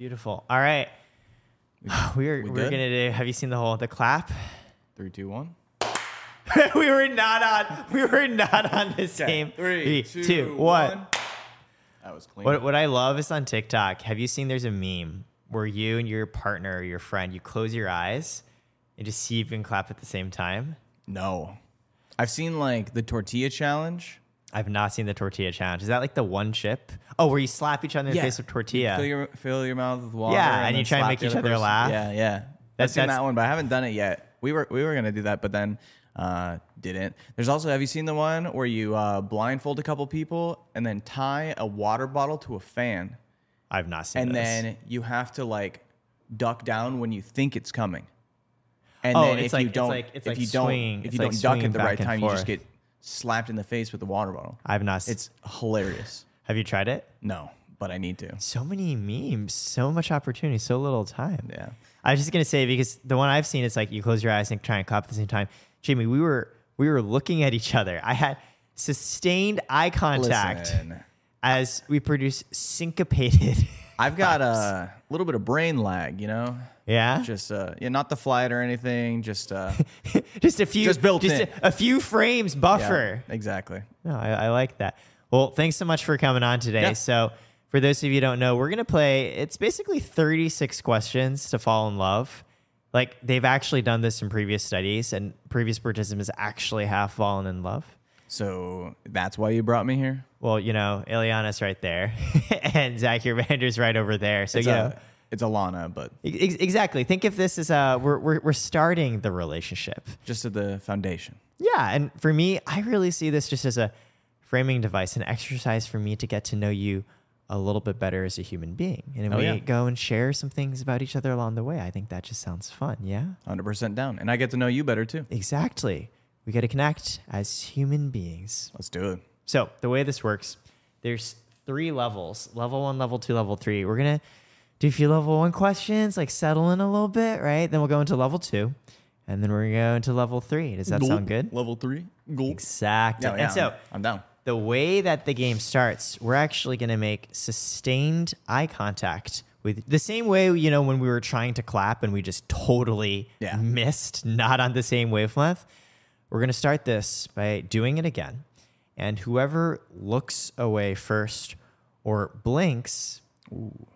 Beautiful. All right. We are we are good? gonna do. Have you seen the whole the clap? Three, two, one. we were not on. We were not on the same. Three, two, one. That was clean. What what I love is on TikTok. Have you seen? There's a meme where you and your partner, or your friend, you close your eyes and just see if you can clap at the same time. No. I've seen like the tortilla challenge. I've not seen the tortilla challenge. Is that like the one chip? Oh, where you slap each other in the face with tortilla? Fill your, fill your mouth with water. Yeah, and then you try and make each other other person. laugh. Yeah, yeah. That- I've seen that's- that one, but I haven't done it yet. We were we were gonna do that, but then uh, didn't. There's also have you seen the one where you uh, blindfold a couple people and then tie a water bottle to a fan, I've not seen. and this. then you have to like duck down when you think it's coming. And Oh, then it's if like- you don't, like- it's if like you don't, if you like don't duck swinging at the right and time, you just get slapped in the face with the water bottle. I've not. It's hilarious. have you tried it? No, but I need to. So many memes, so much opportunity, so little time. Yeah. I was just gonna say because the one I've seen is like you close your eyes and try and clap at the same time. Jamie, we were we were looking at each other. I had sustained eye contact Listen. as we produce syncopated. I've got a little bit of brain lag, you know. Yeah, Just uh, yeah, not the flight or anything. Just uh, just a few, Just built just in. A, a few frames yeah, buffer. exactly. No, I, I like that. Well, thanks so much for coming on today. Yeah. So, for those of you who don't know, we're gonna play. It's basically 36 questions to fall in love. Like they've actually done this in previous studies, and previous participants actually have fallen in love. So that's why you brought me here. Well, you know, Ileana's right there, and Zach your Vander's right over there. So It's you a, know, it's Alana, but exactly. Think if this is uh we're, we're we're starting the relationship. just at the foundation. Yeah, and for me, I really see this just as a framing device, an exercise for me to get to know you a little bit better as a human being. And Oh, we yeah. go and share some things about each other along the way, I think that just sounds fun. Yeah, Hundred percent down, and I get to know you better too. exactly. We got to connect as human beings. Let's do it. So the way this works, there's three levels: level one, level two, level three. We're gonna do a few level one questions, like settle in a little bit, right? Then we'll go into level two, and then we're gonna go into level three. Does that sound good? Level three. Goal. Exactly. Yeah, yeah, and so I'm, I'm down. the way that the game starts, we're actually going to make sustained eye contact with the same way, you know, when we were trying to clap and we just totally Yeah. missed, not on the same wavelength. We're going to start this by doing it again. And whoever looks away first or blinks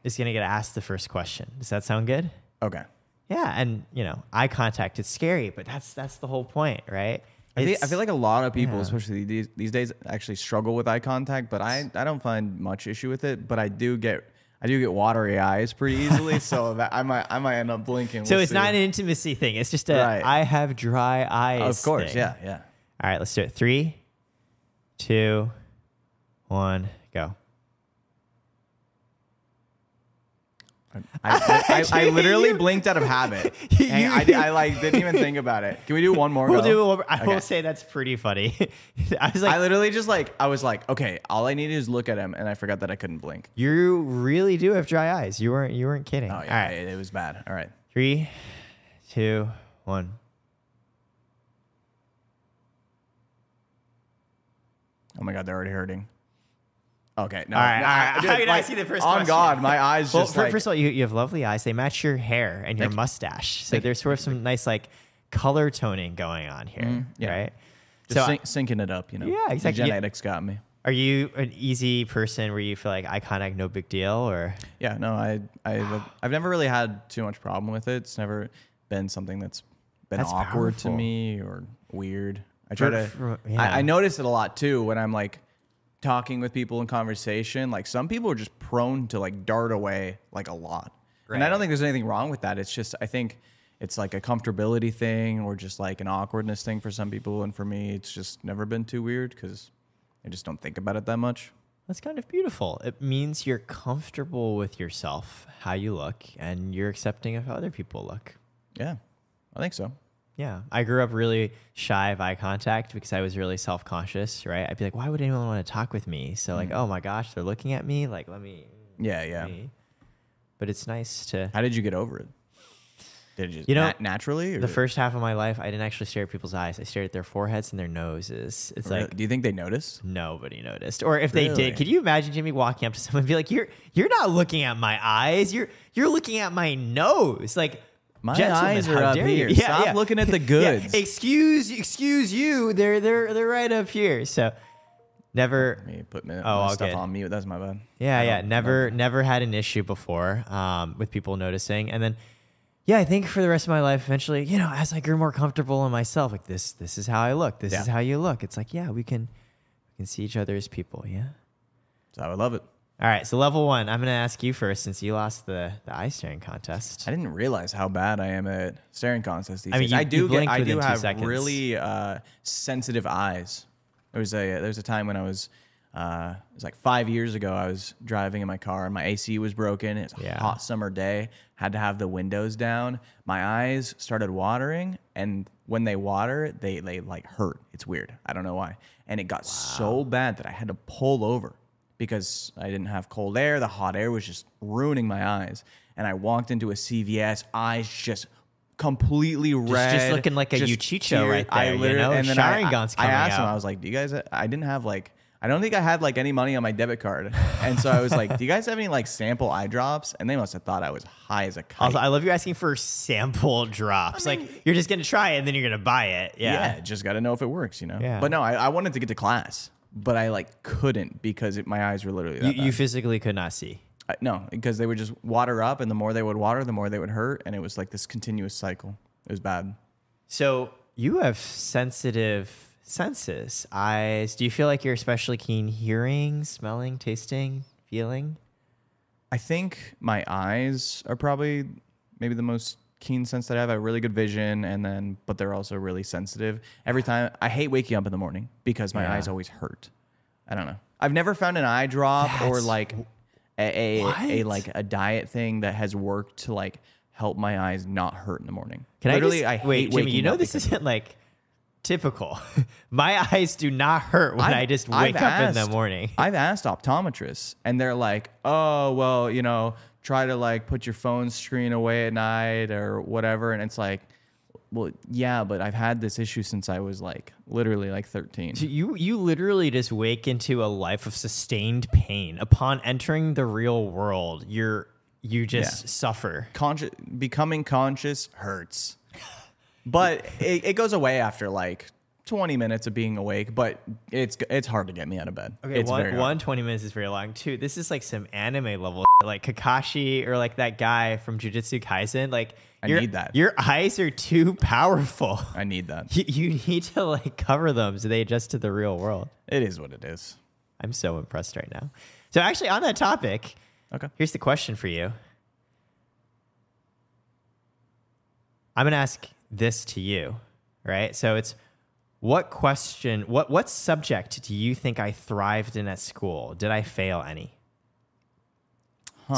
is going to get asked the first question. Does that sound good? Okay. Yeah, and you know, eye contact it's scary, but that's that's the whole point, right? I feel, I feel like a lot of people, yeah. especially these, these days, actually struggle with eye contact. But I, I don't find much issue with it. But I do get I do get watery eyes pretty easily, so that I might I might end up blinking. So We'll it's see. not an intimacy thing. It's just a Right. I have dry eyes. Of course, thing. yeah, yeah. All right, let's do it. Three, two, one, go. I, I, I, literally blinked out of habit. And I, I like didn't even think about it. Can we do one more? We'll go? do. Over. I will say that's pretty funny. I was like, I literally just like I was like, okay, all I needed is look at him, and I forgot that I couldn't blink. you really do have dry eyes. You weren't. You weren't kidding. Oh yeah, right, it, it was bad. All right. three, two, one. Oh my god, they're already hurting. Okay, no. All right, no, all right. I- dude, How did I like, see the first On question? God, my eyes Well, just fir- like. first of all, you, you have lovely eyes. They match your hair and your Thank you. mustache. So there's sort of some nice like color toning going on here, Mhm, yeah. right? just so syn- syncing it up, you know. Yeah, The exactly. genetics got me. Are you an easy person where you feel like eye contact no big deal or Yeah, no, I, I, I've never really had too much problem with it. It's never been something that's been That's awkward to me or weird. I try For- to. for- yeah. I, I notice it a lot too when I'm like talking with people in conversation. Like some people are just prone to like dart away like a lot, and I don't think there's anything wrong with that. It's just I think it's like a comfortability thing or just like an awkwardness thing for some people, and for me, it's just never been too weird because I just don't think about it that much. That's kind of beautiful. It means you're comfortable with yourself, how you look, and you're accepting of how other people look. Yeah, I think so. Yeah. I grew up really shy of eye contact because I was really self conscious, right? I'd be like, why would anyone want to talk with me? So, like, mm. oh my gosh, they're looking at me. Like, let me. Yeah, yeah. me. But it's nice to. How did you get over it? Did just You know, nat- naturally? Or The first half of my life, I didn't actually stare at people's eyes. I stared at their foreheads and their noses. It's Really? like do you think they noticed? nobody noticed. Or if they did, could you imagine Jimmy walking up to someone and be like, "You're you're not looking at my eyes. You're you're looking at my nose." Like My gentlemen, eyes are up here. You? Stop looking at the Yeah, goods. Excuse excuse you. They're they're they're right up here. So never Let me put my, Oh, my stuff good. on mute. That's my bad. Yeah, yeah. Never, never had an issue before um, with people noticing, and then, yeah, I think for the rest of my life, eventually, you know, as I grew more comfortable in myself, like this, this is how I look. This Yeah. is how you look. It's like, yeah, we can, we can see each other as people. Yeah. So I would love it. All right. So level one, I'm gonna ask you first since you lost the the eye staring contest. I didn't realize how bad I am at staring contests these I mean, days. you- I do get, I do have seconds. really uh, sensitive eyes. There was a there was a time when I was uh, it was like five years ago. I was driving in my car and my AC was broken. It's a Yeah. hot summer day. Had to have the windows down. My eyes started watering, and when they water, they they like hurt. It's weird. I don't know why. And it got so bad that I had to pull over because I didn't have cold air. The hot air was just ruining my eyes. And I walked into a CVS, eyes just completely red. just looking like a just Uchiha right I there, you literally- know? And then I, Sharingan's I, I asked him. I was like, "Do you guys?" I didn't have like. I don't think I had like any money on my debit card, and so I was like, "Do you guys have any like sample eye drops?" And they must have thought I was high as a kite. Also, I love you asking for sample drops. like you're just gonna try it and then you're gonna buy it. Yeah. yeah, just got to know if it works, you know. Yeah. But no, I, I wanted to get to class, but I like couldn't because it, my eyes were literally that You, you bad. physically could not see. I- no, because they would just water up, and the more they would water, the more they would hurt, and it was like this continuous cycle. It was bad. So you have sensitive senses, eyes. Do you feel like you're especially keen hearing, smelling, tasting, feeling? I think my eyes are probably maybe the most keen sense that I have. I have really good vision, and then but they're also really sensitive. Every time I hate waking up in the morning because my Yeah. eyes always hurt. I don't know. I've never found an eye drop or like a a, a like a diet thing that has worked to like help my eyes not hurt in the morning. Can Literally, I I, just, wait, hate Jimmy? You know this isn't like typical. My eyes do not hurt when I've- I just I've wake up in the morning. I've asked optometrists, and they're like, "Oh, well, you know, try to like put your phone screen away at night or whatever." And it's like, well, yeah, but I've had this issue since I was like literally like 13. So you you literally just wake into a life of sustained pain upon entering the real world. You're you just Yeah. suffer. Conscious, becoming conscious hurts, but it, it goes away after like 20 minutes of being awake. But it's it's hard to get me out of bed. Okay, it's one, one 20 minutes is very long. Two, this is like some anime level, like Kakashi or like that guy from Jujutsu Kaisen. Like, I your, need that. Your eyes are too powerful. I need that. You, you need to like cover them so they adjust to the real world. It is what it is. I'm so impressed right now. So, actually, on that topic, Okay. here's the question for you. I'm going to ask this to you, right? So, it's what question, what, what subject do you think I thrived in at school? Did I fail any?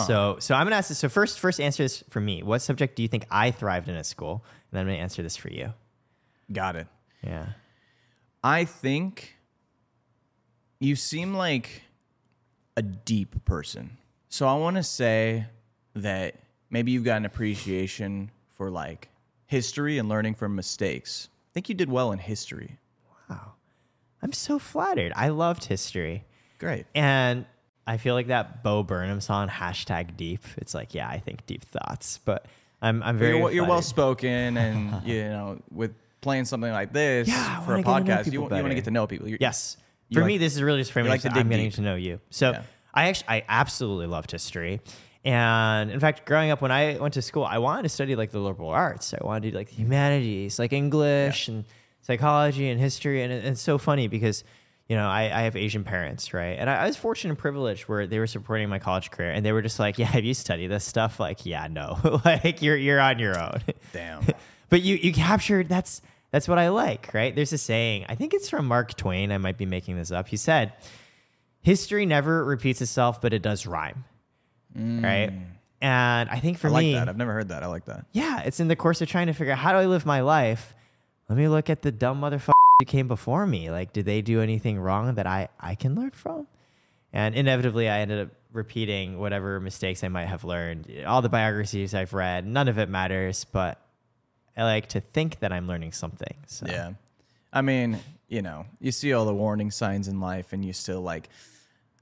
So, so I'm gonna ask this. So first, first answer this for me. What subject do you think I thrived in at school? And then I'm gonna answer this for you. Got it. Yeah. I think you seem like a deep person. So I want to say that maybe you've got an appreciation for like history and learning from mistakes. Think you did well in history. Wow. I'm so flattered. I loved history, Great. and I feel like that Bo Burnham song hashtag deep. It's like, yeah, I think deep thoughts, but I'm I'm very. You're, you're well spoken and you know, with playing something like this Yeah, for a wanna get to know podcast, you, people you want to get to know people. You're- Yes. For like- me, this is really just framing like I'm getting deep. to know you. So Yeah. I actually, I absolutely loved history. And in fact, growing up, when I went to school, I wanted to study like the liberal arts. I wanted to do like the humanities, like English and psychology and history. And it's so funny because, you know, I, I have Asian parents, right? And I, I was fortunate and privileged where they were supporting my college career. And they were just like, yeah, have you studied this stuff? Like, yeah, no. like, you're, you're on your own. Damn. but you you captured that's that's what I like, right? There's a saying, I think it's from Mark Twain. I might be making this up. He said, "History never repeats itself, but it does rhyme." Right? Mm. And I think for I like me, that. I've never heard that. I like that. yeah, it's in the course of trying to figure out how do I live my life. Let me look at the dumb motherfuckers who came before me. Like, did they do anything wrong that I I can learn from? And inevitably, I ended up repeating whatever mistakes I might have learned. All the biographies I've read, none of it matters. But I like to think that I'm learning something. So Yeah. I mean, you know, you see all the warning signs in life and you still like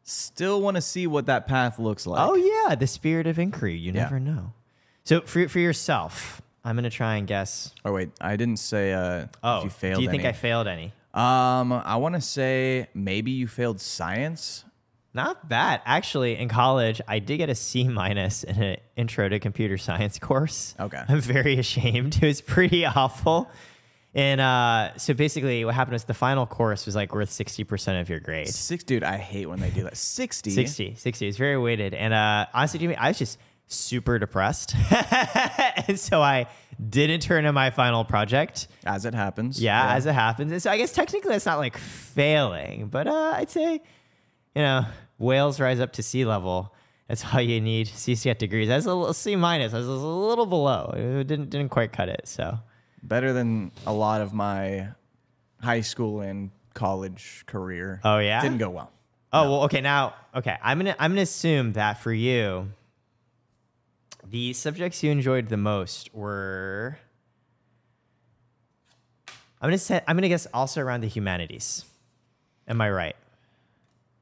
still want to see what that path looks like. Oh yeah, the spirit of inquiry. You Yeah. never know. So for for yourself, I'm gonna try and guess. Oh wait, I didn't say uh Oh, if you failed do you think any. I failed any? um I want to say maybe you failed science. Not bad. Actually, in college, I did get a C minus in an intro to computer science course. Okay. I'm very ashamed. It was pretty awful. And uh, so basically, what happened was the final course was like worth 60% of your grade. Six dude, I hate when they do that. 60. 60, 60. It's very weighted. And uh, honestly, Jimmy, I was just super depressed. and so I didn't turn in my final project. As it happens. Yeah, as it happens. And so I guess technically that's not like failing, but uh, I'd say, you know, whales rise up to sea level. That's all you need. CCF degrees. That's a little C minus. I was a little below. It didn't didn't quite cut it. So better than a lot of my high school and college career. Oh, yeah? Didn't go well. Oh well, okay. Now, okay, I'm gonna I'm gonna assume that for you, the subjects you enjoyed the most were. I'm gonna say I'm gonna guess also around the humanities. Am I right?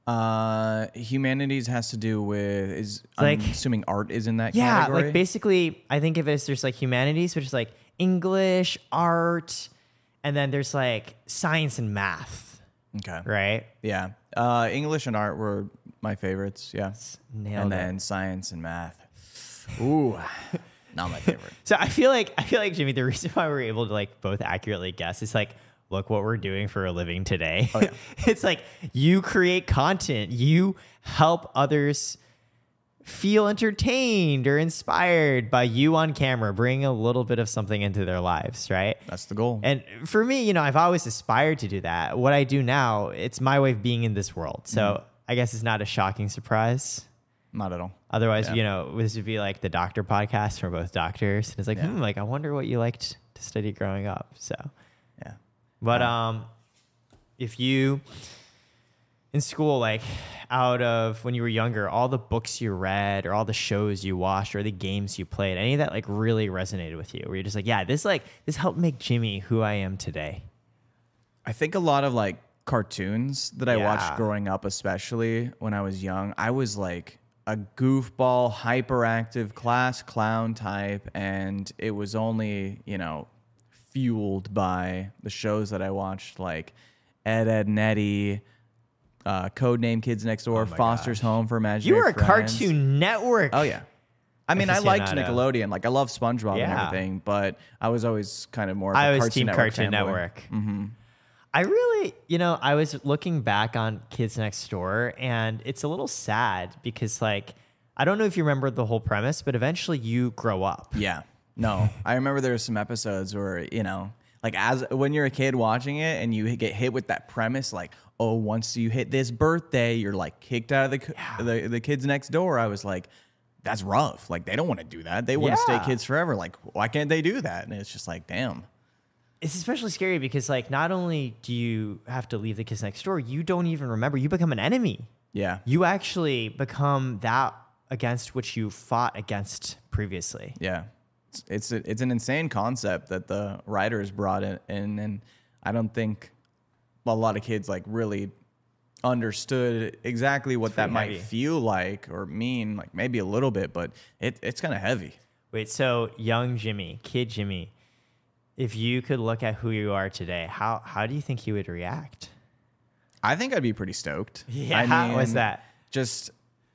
Uh, humanities has to do with is I'm Like- assuming art is in that Yeah, category. like basically, I think of it as there's like humanities, which is like English, art, and then there's like science and math, okay. right? Yeah. Uh, English and art were my favorites. Yeah. Nailed and it. then science and math. Ooh, not my favorite. So I feel like I feel like Jimmy, the reason why we're able to like both accurately guess is like, look what we're doing for a living today. Oh, yeah. it's like you create content, you help others feel entertained or inspired by you on camera, bring a little bit of something into their lives, right? That's the goal. And for me, you know, I've always aspired to do that. What I do now, it's my way of being in this world. So Mm-hmm. I guess it's not a shocking surprise. not at all. Otherwise, Yeah. you know, this would be like the doctor podcast. We're both doctors. And it's like, Yeah. hmm, like I wonder what you liked to study growing up. So, Yeah. but um, if you in school, like out of when you were younger, all the books you read or all the shows you watched or the games you played, any of that like really resonated with you? Where you're just like, yeah, this like this helped make Jimmy who I am today. I think a lot of like cartoons that I Yeah. watched growing up, especially when I was young, I was like a goofball, hyperactive class clown type. And it was only, you know, fueled by the shows that I watched, like Ed, Ed, and Eddy, uh, Codename Kids Next Door, my Foster's gosh. Home for Imaginary You were a Friends. Cartoon Network. Oh yeah. I mean, I liked. Nickelodeon. Like, I love SpongeBob and everything, but I was always kind of more. Of a I was Cartoon Team Network Cartoon fanboy. Network. I really, you know, I was looking back on Kids Next Door, and it's a little sad because, like, I don't know if you remember the whole premise, but eventually you grow up. Yeah. No, I remember there were some episodes where you know, like as when you're a kid watching it and you get hit with that premise, like, oh, once you hit this birthday, you're like kicked out of the c the, the kids next door. I was like, that's rough. Like they don't want to do that. They want to Yeah. stay kids forever. Like why can't they do that? And it's just like, damn. It's especially scary because, like, not only do you have to leave the Kids Next Door, you don't even remember. You become an enemy. Yeah. You actually become that against which you fought against previously. Yeah, it's it's, a, it's an insane concept that the writers brought in, in, and I don't think a lot of kids like really understood exactly what that might heavy. feel like or mean. Like maybe a little bit, but it, it's kind of heavy. Wait, so young Jimmy, kid Jimmy, if you could look at who you are today, how how do you think you would react? I think I'd be pretty stoked. Yeah, I mean, that? Just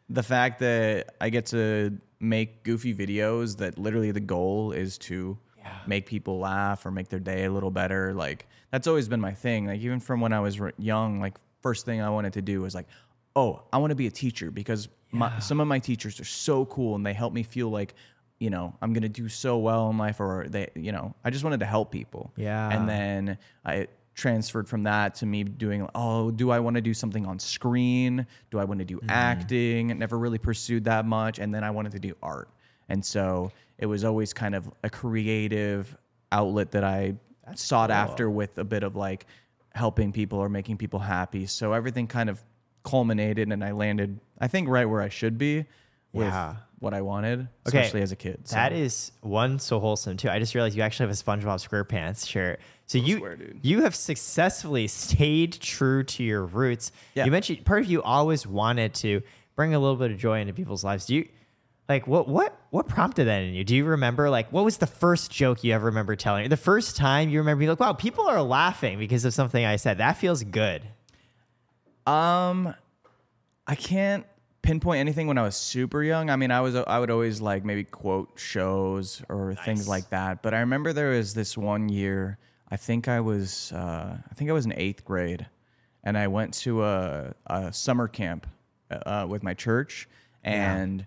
the fact that I get to make goofy videos that literally the goal is to Yeah. make people laugh or make their day a little better. Like that's always been my thing. Like even from when I was young, like first thing I wanted to do was like, oh, I want to be a teacher because my, some of my teachers are so cool and they help me feel like, you know, I'm gonna do so well in life, or they, you know, I just wanted to help people. Yeah. And then I transferred from that to me doing, oh, do I want to do something on screen? Do I want to do Mm-hmm. acting? Never really pursued that much. And then I wanted to do art. And so it was always kind of a creative outlet that I sought after with a bit of like helping people or making people happy. So everything kind of culminated and I landed, I think, right where I should be with Yeah. what I wanted, Okay, especially as a kid. So. That is one so wholesome too. I just realized you actually have a SpongeBob SquarePants shirt. So you swear, you have successfully stayed true to your roots. Yeah. You mentioned part of you always wanted to bring a little bit of joy into people's lives. Do you like what what what prompted that in you? Do you remember like what was the first joke you ever remember telling? The first time you remember being like, wow, people are laughing because of something I said. That feels good. Um, I can't pinpoint anything when I was super young. I mean, I was I would always like maybe quote shows or things like that. But I remember there was this one year. I think I was uh, I think I was in eighth grade, and I went to a, a summer camp uh, with my church, and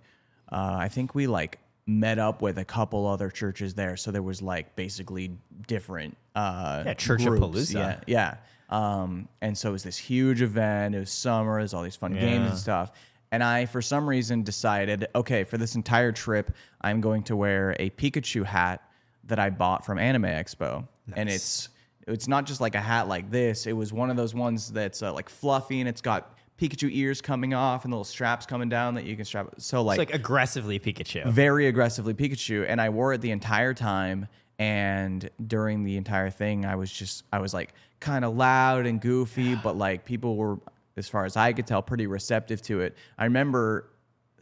uh, I think we like met up with a couple other churches there. So there was like basically different uh, Yeah, Church of groups. Palooza. Yeah, yeah. Um, and so it was this huge event. It was summer. It was all these fun games and stuff. And I, for some reason, decided, okay, for this entire trip, I'm going to wear a Pikachu hat that I bought from Anime Expo. And it's it's not just like a hat like this. It was one of those ones that's uh, like fluffy and it's got Pikachu ears coming off and little straps coming down that you can strap. So It's like aggressively Pikachu. very aggressively Pikachu, and I wore it the entire time. And during the entire thing, I was just I was like kind of loud and goofy, but like people were, as far as I could tell, pretty receptive to it. I remember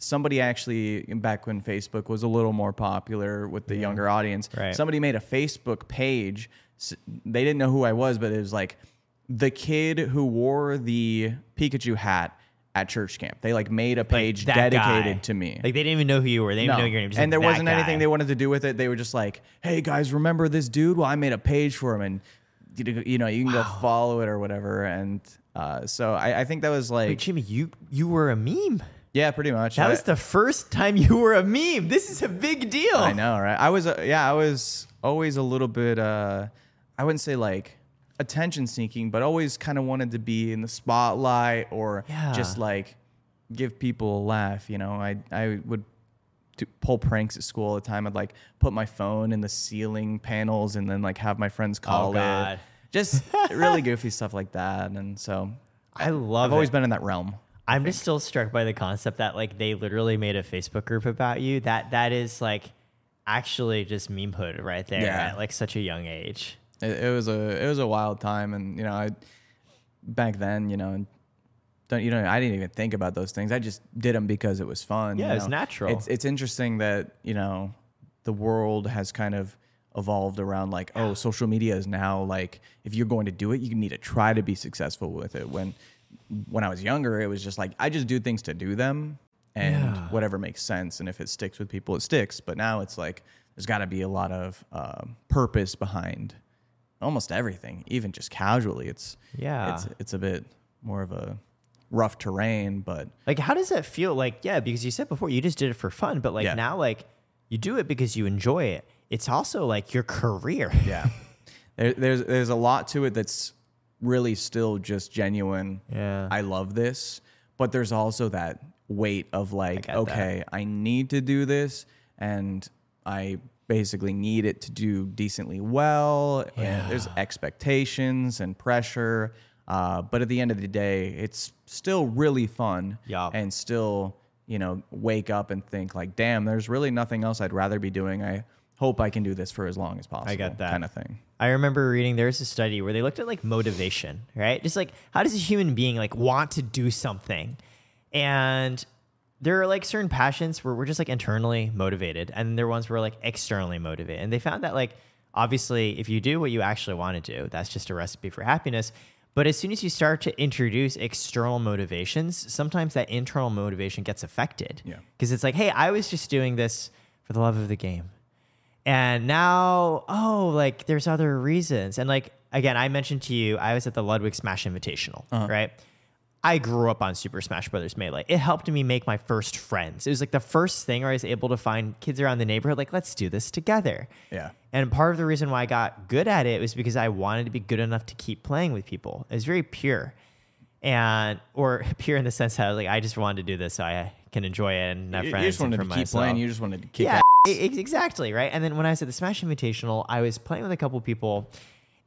somebody actually back when Facebook was a little more popular with the younger audience. Right. Somebody made a Facebook page. They didn't know who I was, but it was like the kid who wore the Pikachu hat at church camp. They like made a page That dedicated guy. to me. Like they didn't even know who you were. They didn't No. even know your name. Just and there like, wasn't anything they wanted to do with it. They were just like, "Hey guys, remember this dude? Well, I made a page for him, and you know you can go follow it or whatever." And uh, so I, I think that was like, Wait, Jimmy, you you were a meme. yeah, pretty much. That I, was the first time you were a meme. This is a big deal. I know, right? I was, uh, yeah, I was always a little bit. Uh, I wouldn't say like attention seeking, but always kind of wanted to be in the spotlight or Yeah. just like give people a laugh. You know, I I would do, pull pranks at school all the time. I'd like put my phone in the ceiling panels and then like have my friends oh, call Oh, it. Just really goofy stuff like that. And so I love I've always been in that realm. I'm just still struck by the concept that like they literally made a Facebook group about you. That that is like actually just memehood right there Yeah. at like such a young age. It, it was a it was a wild time, and you know, I back then, you know, don't you know, I didn't even think about those things. I just did them because it was fun. Yeah, you it's natural. It's it's interesting that you know the world has kind of evolved around like oh social media is now like if you're going to do it you need to try to be successful with it when when i was younger it was just like i just do things to do them and Yeah. whatever makes sense and if it sticks with people it sticks but now it's like there's got to be a lot of um, purpose behind almost everything even just casually it's Yeah. it's it's a bit more of a rough terrain but Like how does that feel? Like yeah, because you said before you just did it for fun, but like Yeah. now like you do it because you enjoy it. It's also like your career. yeah there, there's there's a lot to it that's really still just genuine Yeah. i love this but there's also that weight of like get okay i need to do this and i basically need it to do decently well and there's expectations and pressure uh, but at the end of the day it's still really fun Yup. and still you know wake up and think like damn there's really nothing else i'd rather be doing i hope i can do this for as long as possible I get that. kind of thing I remember reading there's a study where they looked at like motivation, right? Just like how does a human being like want to do something? And there are like certain passions where we're just like internally motivated, and there are ones where we're like externally motivated. And they found that like obviously if you do what you actually want to do, that's just a recipe for happiness. But as soon as you start to introduce external motivations, sometimes that internal motivation gets affected. Yeah. Because it's like, hey, I was just doing this for the love of the game. And now, oh, like there's other reasons. And like, again, I mentioned to you, I was at the Ludwig Smash Invitational, uh-huh. right? I grew up on Super Smash Brothers Melee. It helped me make my first friends. It was like the first thing where I was able to find kids around the neighborhood, like, let's do this together. Yeah. And part of the reason why I got good at it was because I wanted to be good enough to keep playing with people. It was very pure. And, or pure in the sense that like, I just wanted to do this so I can enjoy it and have you, friends. you just wanted to keep myself playing you just wanted to kick yeah, ass. exactly, right? And then when I was at the Smash Invitational, I was playing with a couple people,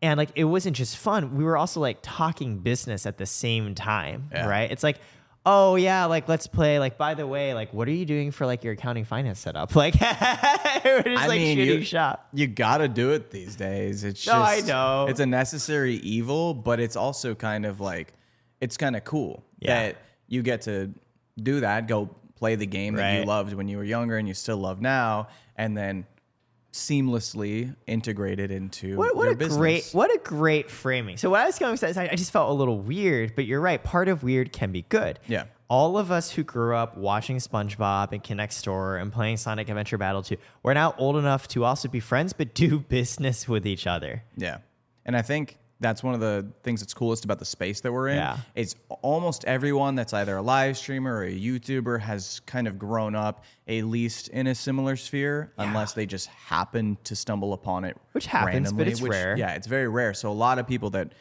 and like it wasn't just fun. We were also like talking business at the same time, Yeah. right? It's like oh yeah, like let's play. Like by the way, like what are you doing for like your accounting finance setup? Like we're just I like mean, shooting you- shop. You gotta do it these days. It's No, just I know. it's a necessary evil, but it's also kind of like it's kind of cool Yeah. that you get to do that, go play the game that you loved when you were younger and you still love now, and then seamlessly integrated into What, what a business. great what a great framing. So what I was going to say is I I just felt a little weird, but you're right. Part of weird can be good. Yeah. All of us who grew up watching SpongeBob and Kids Next Door and playing Sonic Adventure Battle 2, we're now old enough to also be friends but do business with each other. Yeah. And I think that's one of the things that's coolest about the space that we're in. Yeah. It's almost everyone that's either a live streamer or a YouTuber has kind of grown up at least in a similar sphere, unless they just happen to stumble upon it. Which happens, but it's which- rare. Yeah, it's very rare. So a lot of people that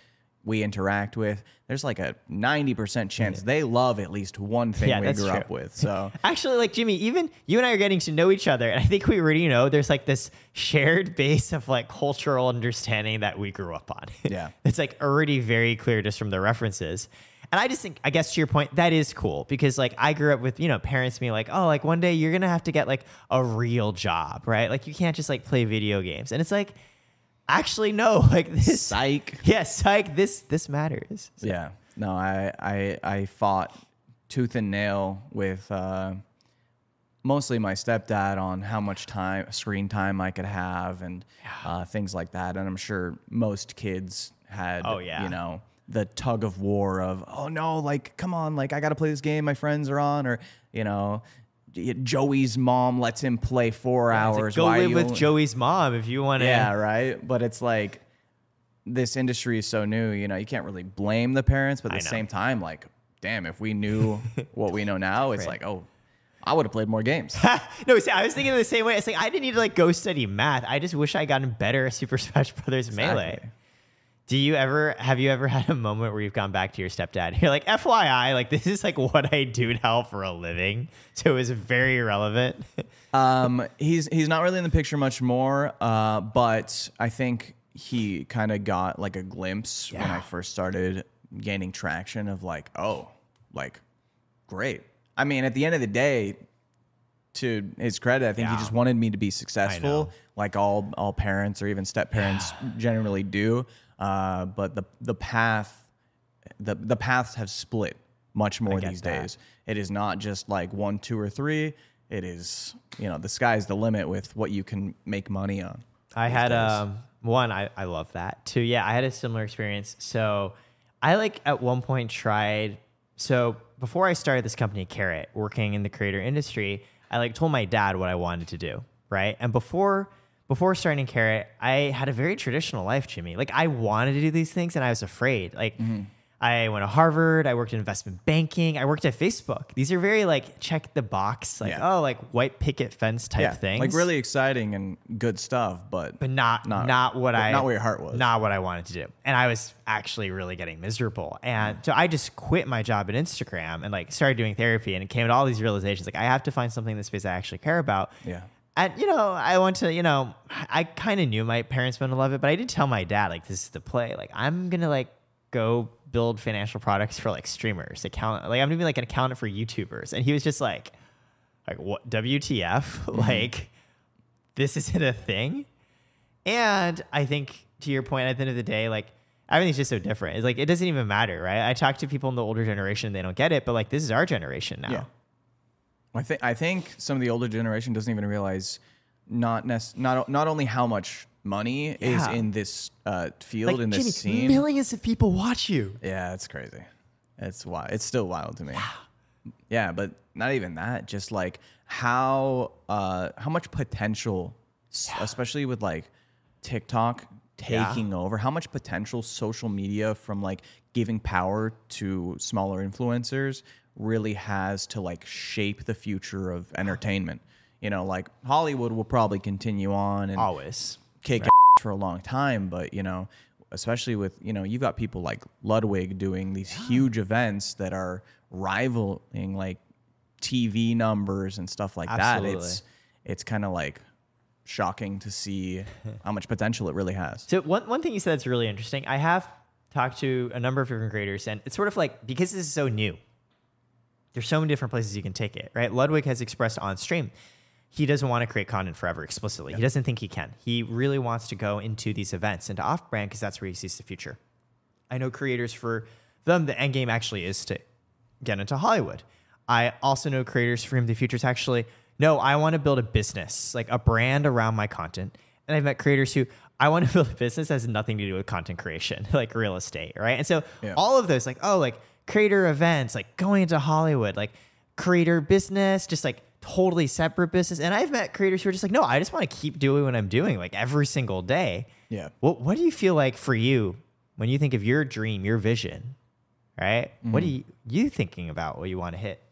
we interact with, there's like a 90% chance they love at least one thing Yeah, we grew true. up with. So Actually, like Jimmy, even you and I are getting to know each other, and I think we already know there's like this shared base of like cultural understanding that we grew up on. Yeah. it's like already very clear just from the references. And I just think, I guess to your point, that is cool because like I grew up with you know parents being like, oh, like one day you're gonna have to get like a real job, right? Like you can't just like play video games, and it's like, actually no, like this, psych. yeah, psych, this this matters. So- Yeah. No, I I I fought tooth and nail with uh, mostly my stepdad on how much time screen time I could have and uh, things like that. And I'm sure most kids had Oh, yeah. you know the tug of war of oh no like come on like I got to play this game my friends are on or you know Joey's mom lets him play four like, hours. go Why live with only- Joey's mom if you want to. yeah, right. But it's like this industry is so new, you know, you can't really blame the parents, but at I the know. same time, like, damn, if we knew what we know now, it's like, oh, I would have played more games. no, see, I was thinking the same way. It's like I didn't need to like go study math. I just wish I gotten better at Super Smash Brothers Melee. Do you ever have you ever had a moment where you've gone back to your stepdad? You're like, FYI, like this is like what I do now for a living. So it was very relevant. um, he's he's not really in the picture much more, uh, but I think he kind of got like a glimpse when I first started gaining traction of like, oh, like, great. I mean, at the end of the day, to his credit, I think he just wanted me to be successful, like all all parents or even step parents generally do. Uh, but the the path, the the paths have split much more these that. days. It is not just like one, two, or three. It is you know the sky's the limit with what you can make money on. I had um one, I, I love that. Two, yeah, I had a similar experience. So I like at one point tried so before I started this company, Carrot, working in the creator industry, I like told my dad what I wanted to do. Right. And before before starting Carrot, I had a very traditional life, Jimmy. Like I wanted to do these things and I was afraid. Like mm-hmm. I went to Harvard, I worked in investment banking, I worked at Facebook. These are very like check the box, like, Yeah. oh, like white picket fence type things. like really exciting and good stuff, but but not not, Not- what I not where your heart was. Not what I wanted to do. And I was actually really getting miserable. And so I just quit my job at Instagram and like started doing therapy and it came to all these realizations like I have to find something in the space I actually care about. yeah. And you know, I went to, you know, I kind of knew my parents were gonna love it, but I did tell my dad, like, this is the play. Like, I'm gonna like go build financial products for like streamers, account like I'm gonna be like an accountant for YouTubers. And he was just like, like what WTF? Mm-hmm. like, this isn't a thing. And I think to your point, at the end of the day, like everything's just so different. It's like it doesn't even matter, right? I talk to people in the older generation, they don't get it, but like this is our generation now. Yeah. I think I think some of the older generation doesn't even realize not nec- not not only how much money is Yeah. in this uh, field in this Jimmy, scene. millions of people watch you. yeah, it's crazy. It's wild. It's still wild to me. Yeah, but not even that. Just like how uh, how much potential, s- especially with like TikTok taking over, how much potential social media from like giving power to smaller influencers really has to like shape the future of entertainment. You know, like Hollywood will probably continue on and Always. kick for a long time, but you know, especially with you know, you've got people like Ludwig doing these huge events that are rivaling like TV numbers and stuff like that. It's it's kind of like shocking to see how much potential it really has. So one one thing you said that's really interesting. I have talked to a number of different creators, and it's sort of like because this is so new, there's so many different places you can take it, right? Ludwig has expressed on stream he doesn't want to create content forever explicitly. He doesn't think he can. He really wants to go into these events, into off brand, because that's where he sees the future. I know creators for them, the end game actually is to get into Hollywood. I also know creators for whom the future is actually, no, I want to build a business, like a brand around my content. And I've met creators who I want to build a business that has nothing to do with content creation, like real estate, right? And so Yeah. all of those, like, oh, like creator events, like going into Hollywood, like creator business, just like totally separate business. And I've met creators who are just like, no, I just want to keep doing what I'm doing, like every single day. Yeah. What What do you feel like for you when you think of your dream, your vision, right? What are Mm-hmm. you you thinking about? What you want to hit?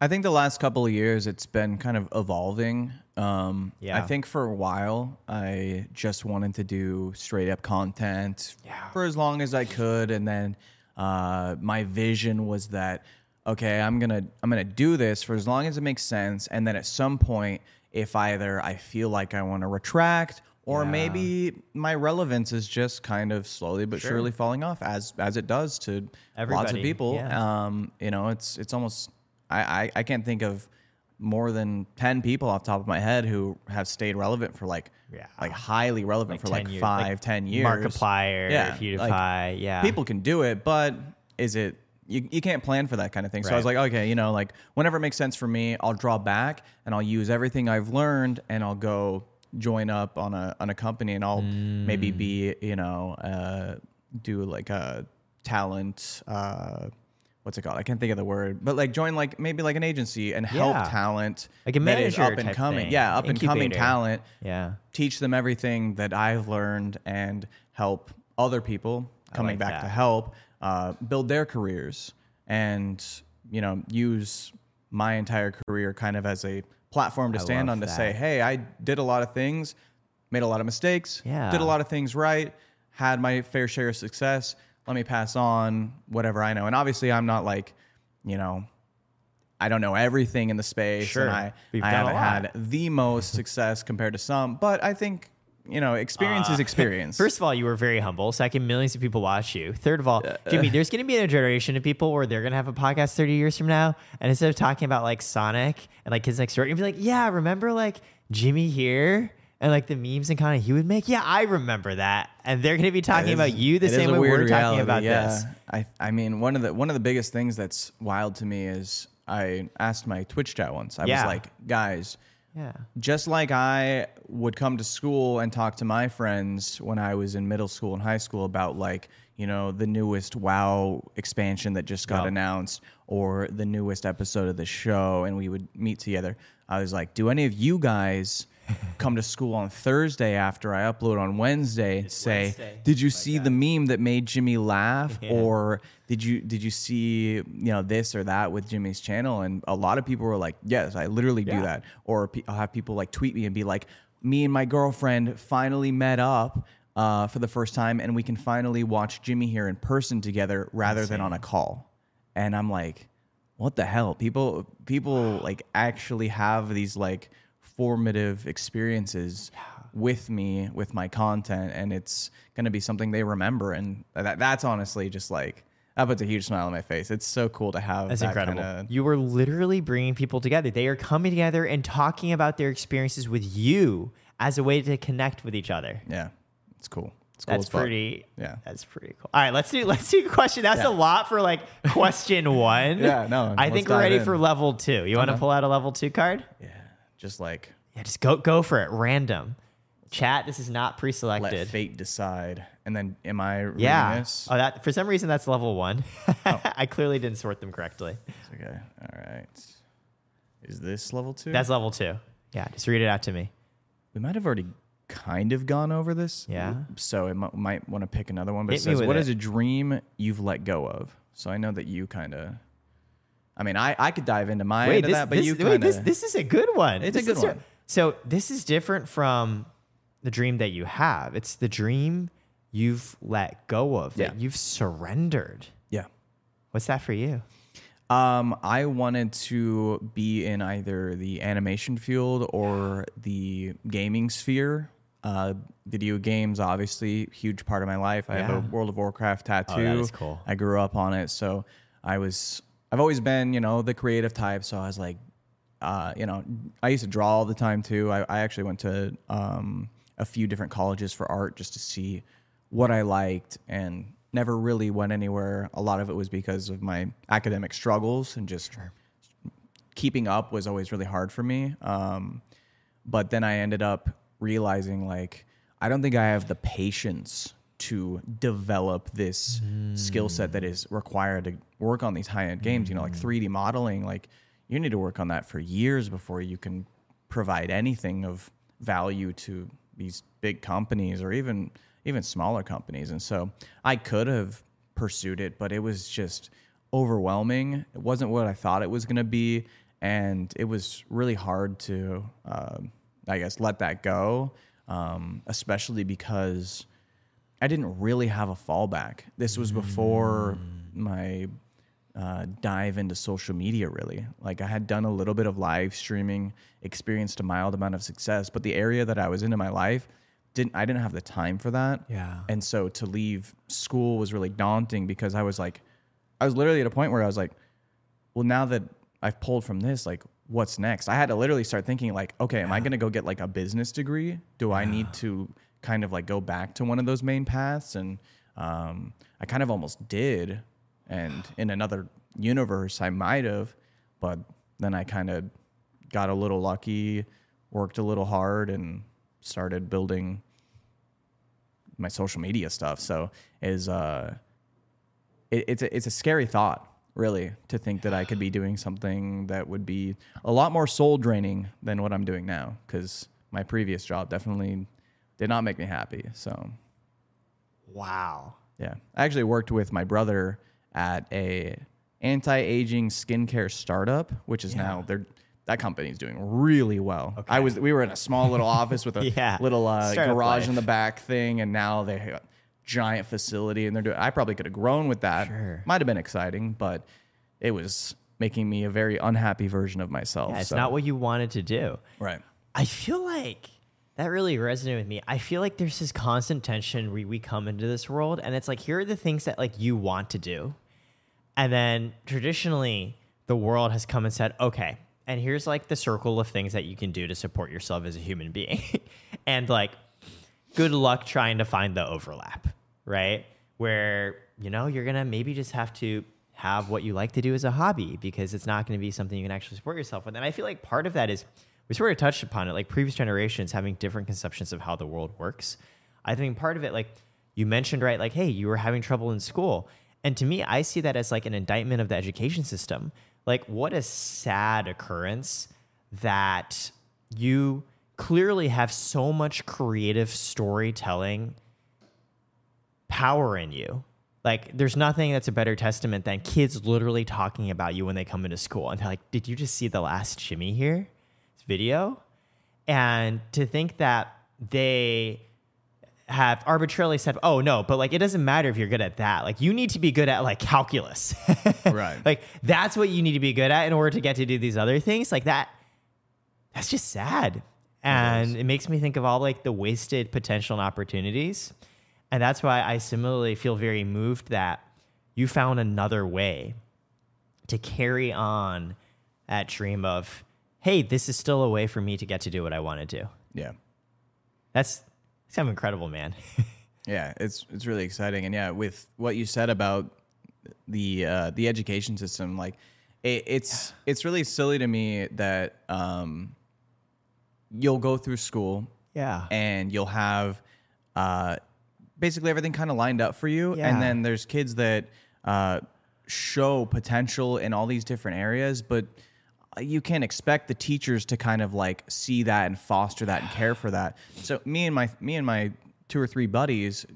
I think the last couple of years it's been kind of evolving. Um, Yeah. I think for a while I just wanted to do straight up content Yeah. for as long as I could, and then uh, my vision was that okay, I'm gonna I'm gonna do this for as long as it makes sense, and then at some point, if either I feel like I want to retract. Or Yeah. maybe my relevance is just kind of slowly but Sure. surely falling off, as as it does to lots of people. yeah. Um, you know, it's it's almost I, I I can't think of more than ten people off the top of my head who have stayed relevant for like Yeah. like highly relevant for like 10 years, five, ten years. Markiplier, Yeah, PewDiePie, like, yeah. People can do it, but is it you, you can't plan for that kind of thing. So I was like, okay, you know, like whenever it makes sense for me, I'll draw back and I'll use everything I've learned and I'll go join up on a on a company and I'll maybe Mm. be, you know, uh, do like a talent uh what's it called? I can't think of the word, but like join like maybe like an agency and help Yeah. talent Like a manager up and coming. thing, Yeah, up and coming talent yeah. teach them everything that I've learned and help other people coming like back that. to help uh, build their careers and you know use my entire career kind of as a platform to I stand on to that. say hey i did a lot of things made a lot of mistakes Yeah. did a lot of things right had my fair share of success let me pass on whatever i know and obviously i'm not like you know I don't know everything in the space, Sure. and I, We've I haven't had the most success compared to some, but I think you know experience is experience. Uh, First of all, you were very humble. Second, millions of people watch you. Third of all, Jimmy, there's going to be a generation of people where they're going to have a podcast 30 years from now, and instead of talking about like Sonic and like Kids Next Door, you'd be like, "Yeah, remember like Jimmy here." And like the memes and content he would make, yeah, I remember that. And they're gonna be talking It about you the same way we're weird talking about yeah. this. I I mean one of the one of the biggest things that's wild to me is I asked my Twitch chat once. I Yeah. was like, guys, Yeah. just like I would come to school and talk to my friends when I was in middle school and high school about like, you know, the newest WoW expansion that just got Yup. announced or the newest episode of the show and we would meet together. I was like, do any of you guys come to school on Thursday after I upload on Wednesday and say, Wednesday. did you see the meme that made Jimmy laugh Yeah. or did you did you see, you know, this or that with Jimmy's channel and a lot of people were like, yes, I literally do that or I'll have people like tweet me and be like, me and my girlfriend finally met up uh, for the first time, and we can finally watch Jimmy here in person together rather than on a call. And I'm like, what the hell? People, people like actually have these like formative experiences with me with my content, and it's gonna be something they remember. And that, that's honestly just like that puts a huge smile on my face. It's so cool to have. That's that incredible. Kinda, You were literally bringing people together. They are coming together and talking about their experiences with you as a way to connect with each other. yeah, it's cool. It's cool That's fuck. pretty. Yeah. that's pretty cool. All right, let's do let's do a question. That's Yeah. a lot for like question one. Yeah, no, I think we're ready in. for level two. You want to pull out a level two card? Yeah, just like Yeah, just go go for it. Random. Chat. This is not pre-selected. Let fate decide. And then, am I reading yeah. this? Oh, that for some reason that's level one. Oh. I clearly didn't sort them correctly. Okay. All right. Is this level two? That's level two. Yeah, just read it out to me. we might have already kind of gone over this. Yeah. So it mi- might want to pick another one. But Hit it says, "What it. is a dream you've let go of?" So I know that you kind of. I mean, I, I could dive into my end of that, but you wait, kind this, this is a good one. It's a good one. So this is different from the dream that you have. It's the dream you've let go of, that Yeah. you've surrendered. yeah. What's that for you? Um, I wanted to be in either the animation field or the gaming sphere. Uh, video games, obviously, huge part of my life. I have a World of Warcraft tattoo. Oh, that is cool. I grew up on it, so I was I've always been, you know, the creative type. So I was like, uh, you know, I used to draw all the time too. I, I actually went to um, a few different colleges for art just to see what I liked and never really went anywhere. A lot of it was because of my academic struggles and just keeping up was always really hard for me. Um, but then I ended up realizing like I don't think I have the patience to develop this skill set that is required to work on these high end games. You know, like 3D modeling, like you need to work on that for years before you can provide anything of value to these big companies or even even smaller companies. And so I could have pursued it, but it was just overwhelming. It wasn't what I thought it was going to be, and it was really hard to, um, I guess, let that go. Um, especially because I didn't really have a fallback. This was before my uh, dive into social media, really. Like I had done a little bit of live streaming, experienced a mild amount of success, but the area that I was in in my life didn't. I didn't have the time for that. Yeah. And so to leave school was really daunting because I was like, I was literally at a point where I was like, well, now that I've pulled from this, like, what's next? I had to literally start thinking, like, okay, am I going to go get like a business degree? Do I need to kind of like go back to one of those main paths? And um, I kind of almost did. And in another universe, I might have, but then I kind of got a little lucky, worked a little hard, and started building my social media stuff. So is uh, it, it's a, it's a scary thought, really, to think that I could be doing something that would be a lot more soul draining than what I'm doing now. Because my previous job definitely did not make me happy. So Wow. yeah, I actually worked with my brother at a anti-aging skincare startup, which is now they're that company's doing really well. I was we were in a small little office with a Yeah. little uh, garage in the back thing, and now they have a giant facility, and they're doing. I probably could have grown with that. Sure. Might have been exciting, but it was making me a very unhappy version of myself. Yeah, it's so- not what you wanted to do. right. I feel like that really resonated with me. I feel like there's this constant tension where we come into this world and it's like here are the things that like you want to do. And then traditionally the world has come and said, "Okay, and here's like the circle of things that you can do to support yourself as a human being." and like good luck trying to find the overlap, right? Where, you know, you're going to maybe just have to have what you like to do as a hobby because it's not going to be something you can actually support yourself with. And I feel like part of that is we sort of touched upon it, like previous generations having different conceptions of how the world works. I think part of it, like you mentioned, right? Like, hey, you were having trouble in school. And to me, I see that as like an indictment of the education system. Like, what a sad occurrence that you clearly have so much creative storytelling power in you. Like, there's nothing that's a better testament than kids literally talking about you when they come into school. And they're like, Did you just see the last JimmyHere? Video? And to think that they have arbitrarily said, oh no, but like it doesn't matter if you're good at that. Like you need to be good at like calculus. Right. like that's what you need to be good at in order to get to do these other things. Like that, that's just sad. And it, makes me think of all like the wasted potential and opportunities. And that's why I similarly feel very moved that you found another way to carry on that dream of, hey, this is still a way for me to get to do what I want to do. Yeah. That's it's kind of incredible, man. Yeah, it's it's really exciting, and yeah, with what you said about the uh, the education system, like it, it's it's really silly to me that um, you'll go through school yeah. and you'll have uh, basically everything kind of lined up for you, Yeah. and then there's kids that uh, show potential in all these different areas, but you can't expect the teachers to kind of like see that and foster that and care for that. So me and my me and my two or three buddies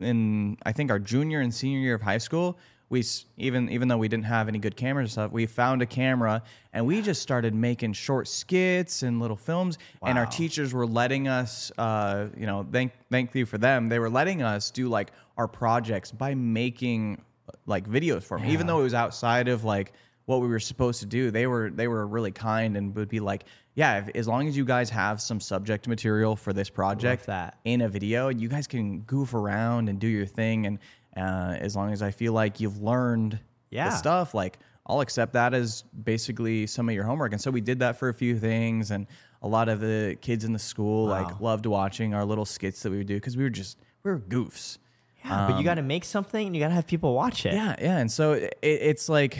in I think our junior and senior year of high school, we even even though we didn't have any good cameras and stuff, we found a camera and we just started making short skits and little films. And our teachers were letting us, uh, you know, thank thank you for them. They were letting us do like our projects by making like videos for them, even though it was outside of like what we were supposed to do. They were they were really kind and would be like, yeah, if, as long as you guys have some subject material for this project that. in a video, you guys can goof around and do your thing. And uh, as long as I feel like you've learned Yeah. the stuff, like I'll accept that as basically some of your homework. And so we did that for a few things, and a lot of the kids in the school Wow. like loved watching our little skits that we would do because we were just we were goofs. Yeah, but you got to make something and you got to have people watch it. Um, Yeah, yeah. And so it, it's like,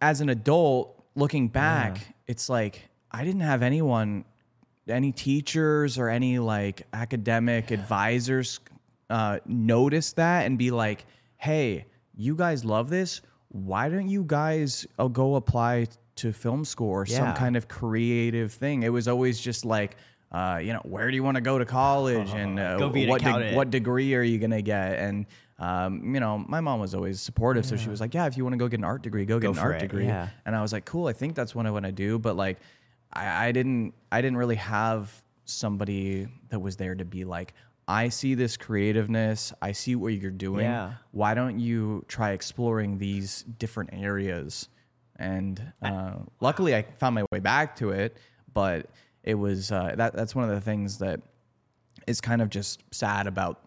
as an adult looking back, it's like I didn't have anyone, any teachers or any like academic advisors uh, notice that and be like, hey, you guys love this. Why don't you guys uh, go apply to film school or some kind of creative thing? It was always just like, uh, you know, where do you want to go to college and uh, what, de- what degree are you gonna get? And um, you know, my mom was always supportive, so she was like, "Yeah, if you want to go get an art degree, go get an art it, degree." yeah. And I was like, "Cool, I think that's what I want to do." But like, I, I didn't, I didn't really have somebody that was there to be like, "I see this creativeness, I see what you're doing. Yeah. Why don't you try exploring these different areas?" And uh, luckily, I found my way back to it, but it was uh, that. That's one of the things that is kind of just sad about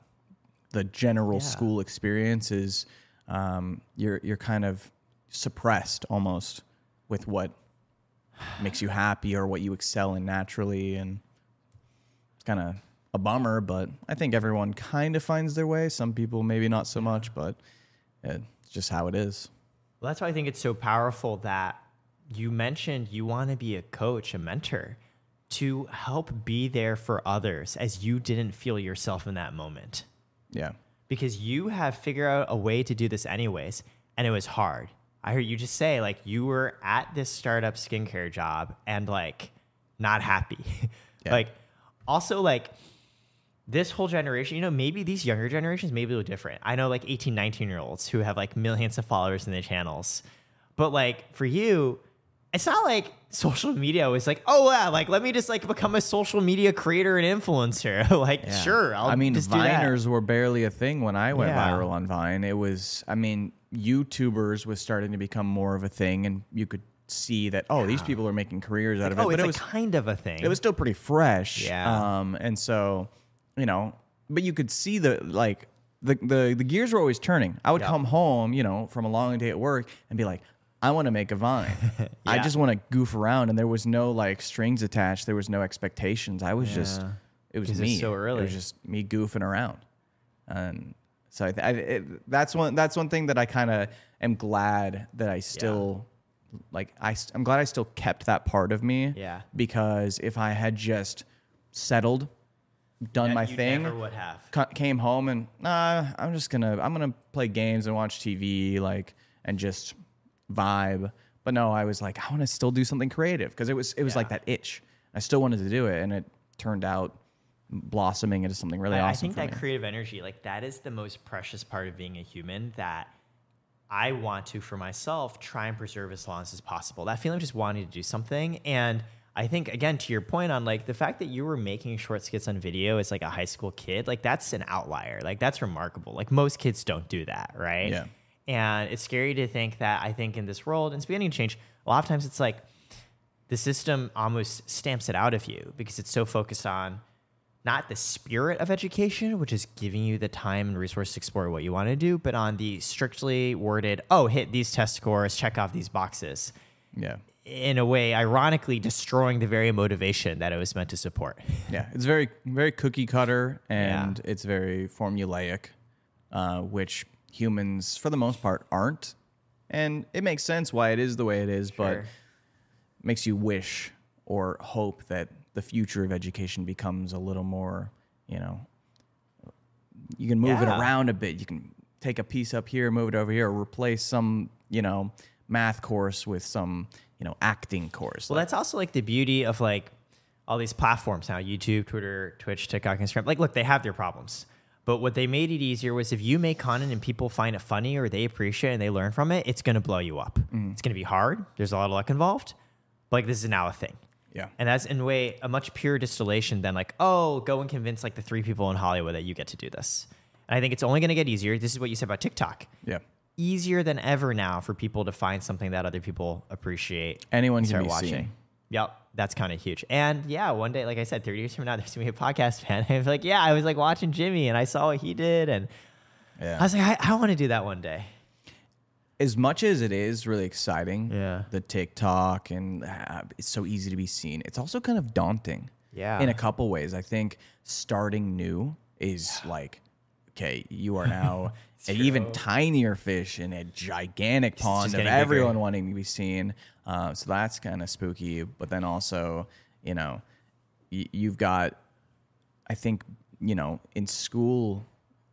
the general Yeah. school experience is um, you're you're kind of suppressed almost with what makes you happy or what you excel in naturally and it's kind of a bummer but i think everyone kind of finds their way some people maybe not so much but it's just how it is Well, that's why I think it's so powerful that you mentioned you want to be a coach, a mentor, to help be there for others as you didn't feel yourself in that moment. Yeah Because you have figured out a way to do this anyways, and it was hard. I heard you just say, like, you were at this startup skincare job and, like, not happy. Yeah. like, also, like, this whole generation, you know, maybe these younger generations, maybe they're different. I know like 18, 19 year olds who have like millions of followers in their channels. But like for you, it's not like social media was like, oh yeah, like let me just like become a social media creator and influencer. like, Yeah. sure, I'll I mean, just. Viners were barely a thing when I went Yeah. viral on Vine. It was, I mean, YouTubers was starting to become more of a thing, and you could see that oh, these people are making careers out of it. Oh, but it's it like was kind of a thing. it was still pretty fresh. Yeah. Um, and so, you know, but you could see the like the the the gears were always turning. I would Yeah. come home, you know, from a long day at work and be like, I want to make a vine. I just want to goof around, and there was no like strings attached. There was no expectations. I was just Yeah. it was me. so early. It was just me goofing around, and so I, th- I it, that's one that's one thing that I kind of am glad that I still like. I I'm glad I still kept that part of me. Yeah. Because if I had just settled, done Yeah, my thing, never would have. ca- came home and nah, I'm just gonna I'm gonna play games and watch TV like and just vibe. But no, I was like I want to still do something creative because it was it was like that itch. I still wanted to do it, and it turned out blossoming into something really I, I think that me. creative energy, like that is the most precious part of being a human that I want to, for myself, try and preserve as long as possible. That feeling of just wanting to do something. And I think, again, to your point on like the fact that you were making short skits on video as like a high school kid, like that's an outlier. Like that's remarkable. Like most kids don't do that, right? Yeah. And it's scary to think that I think in this world, and it's beginning to change, a lot of times it's like the system almost stamps it out of you because it's so focused on not the spirit of education, which is giving you the time and resource to explore what you want to do, but on the strictly worded, oh, hit these test scores, check off these boxes. yeah, In a way, ironically, destroying the very motivation that it was meant to support. yeah. It's very very cookie cutter and Yeah. it's very formulaic, uh, which humans for the most part aren't. And it makes sense why it is the way it is, but Sure. makes you wish or hope that the future of education becomes a little more, you know, you can move it around a bit. You can take a piece up here, move it over here, or replace some, you know, math course with some, you know, acting course. Well, that's also like the beauty of like all these platforms now YouTube, Twitter, Twitch, TikTok, Instagram. Like, look, they have their problems. But what they made it easier was if you make content and people find it funny or they appreciate it and they learn from it, it's going to blow you up. Mm-hmm. It's going to be hard. There's a lot of luck involved. But like, this is now a thing. yeah. And that's in a way a much purer distillation than like, oh, go and convince like the three people in Hollywood that you get to do this. And I think it's only going to get easier. This is what you said about TikTok. Yeah. Easier than ever now for people to find something that other people appreciate. Anyone can be watching. seen. Yep, that's kind of huge. And yeah, one day, like I said, 30 years from now, there's gonna be a podcast, fan. I was like, yeah, I was like watching Jimmy and I saw what he did, and Yeah. I was like, I, I want to do that one day. as much as it is really exciting, Yeah. the TikTok and uh, it's so easy to be seen. It's also kind of daunting. Yeah. In a couple ways, I think starting new is like, okay, you are now an even tinier fish in a gigantic pond of getting bigger. everyone wanting to be seen. Uh, so that's kind of spooky. But then also, you know, y- you've got I think you know in school,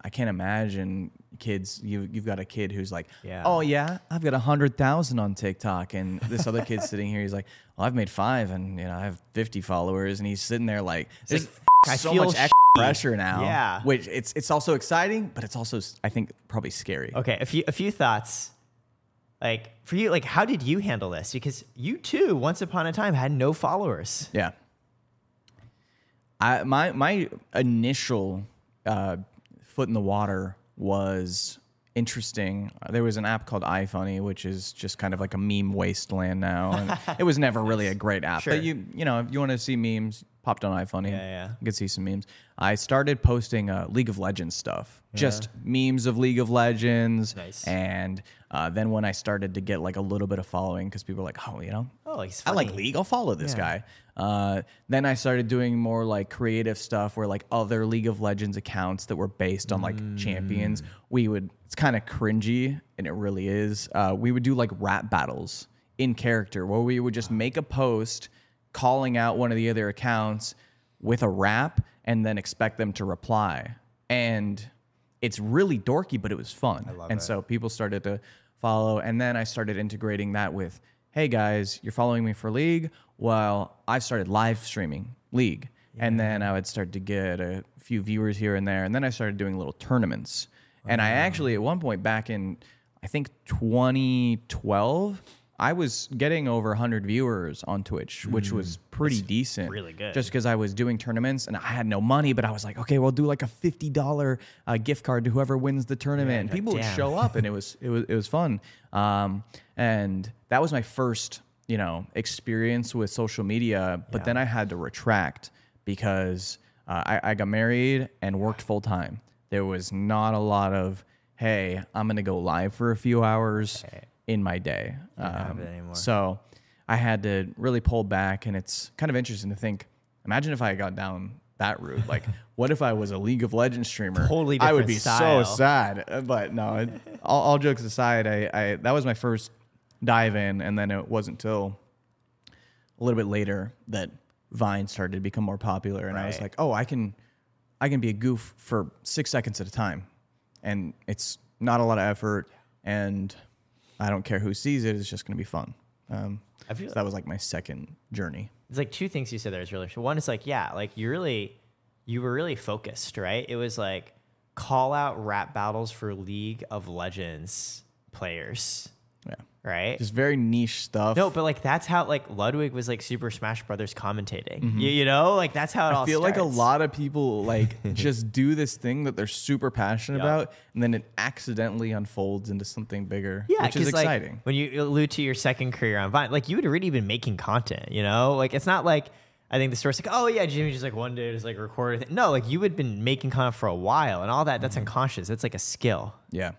I can't imagine kids. You you've got a kid who's like, Yeah. oh yeah, I've got a hundred thousand on TikTok, and this other kid sitting here. He's like, well, I've made five, and you know I have fifty followers, and he's sitting there like, there's like, so much extra shitty. pressure now. Yeah. which it's it's also exciting, but it's also I think probably scary. Okay, a few a few thoughts. Like for you, like how did you handle this? Because you too, once upon a time, had no followers. Yeah. I my my initial uh, foot in the water was interesting. Uh, There was an app called iFunny, which is just kind of like a meme wasteland now. And it was never really a great app, Sure. but you you know if you want to see memes, popped on iFunny. Yeah, yeah. You could see some memes. I started posting uh, League of Legends stuff, just memes of League of Legends. Nice. And uh, then when I started to get like a little bit of following, because people were like, oh, you know, Oh, he's I like. League. I'll follow this Yeah. guy. Uh, then I started doing more like creative stuff where like other League of Legends accounts that were based on like champions, we would, it's kind of cringy and it really is. Uh, we would do like rap battles in character where we would just make a post calling out one of the other accounts with a rap and then expect them to reply. And it's really dorky, but it was fun. and so people started to follow. And then I started integrating that with, hey guys, you're following me for League. Well, I started live streaming League. And then I would start to get a few viewers here and there. And then I started doing little tournaments. And I actually, at one point back in, I think 2012, I was getting over 100 viewers on Twitch, which was pretty decent. really good. Just because I was doing tournaments and I had no money, but I was like, okay, we'll do like a $50 uh, gift card to whoever wins the tournament. and people would show up and it was, it was, it was fun. Um, and that was my first, you know, experience with social media. But then I had to retract because uh, I, I got married and worked full time. There was not a lot of, hey, I'm going to go live for a few hours in my day. Um, so I had to really pull back, and it's kind of interesting to think. Imagine if I got down that route. Like, what if I was a League of Legends streamer? Totally I would be style. so sad. Uh, But no, all, all jokes aside, I, I that was my first dive in, and then it wasn't until a little bit later that Vine started to become more popular, and I was like, oh, I can, I can be a goof for six seconds at a time, and it's not a lot of effort, and I don't care who sees it. It's just going to be fun. Um, I feel so that was like my second journey. It's like two things you said there is really. One is like, yeah, like you really, you were really focused, right? It was like call out rap battles for League of Legends players, Yeah, right? just very niche stuff. no, but like that's how like Ludwig was like Super Smash Brothers commentating. You, you know, like that's how it all Mm-hmm. I feel like a lot of people like just do this thing that they're super passionate Yeah. about, and then it accidentally unfolds into something bigger, Yeah, which is 'cause, like, exciting. when you allude to your second career on Vine, like you had already been making content, you know? Like it's not like I think the story's like, oh yeah, Jimmy just like one day just like recorded. No, like you had been making content for a while, and all that. Mm-hmm. That's unconscious. It's like a skill. yeah.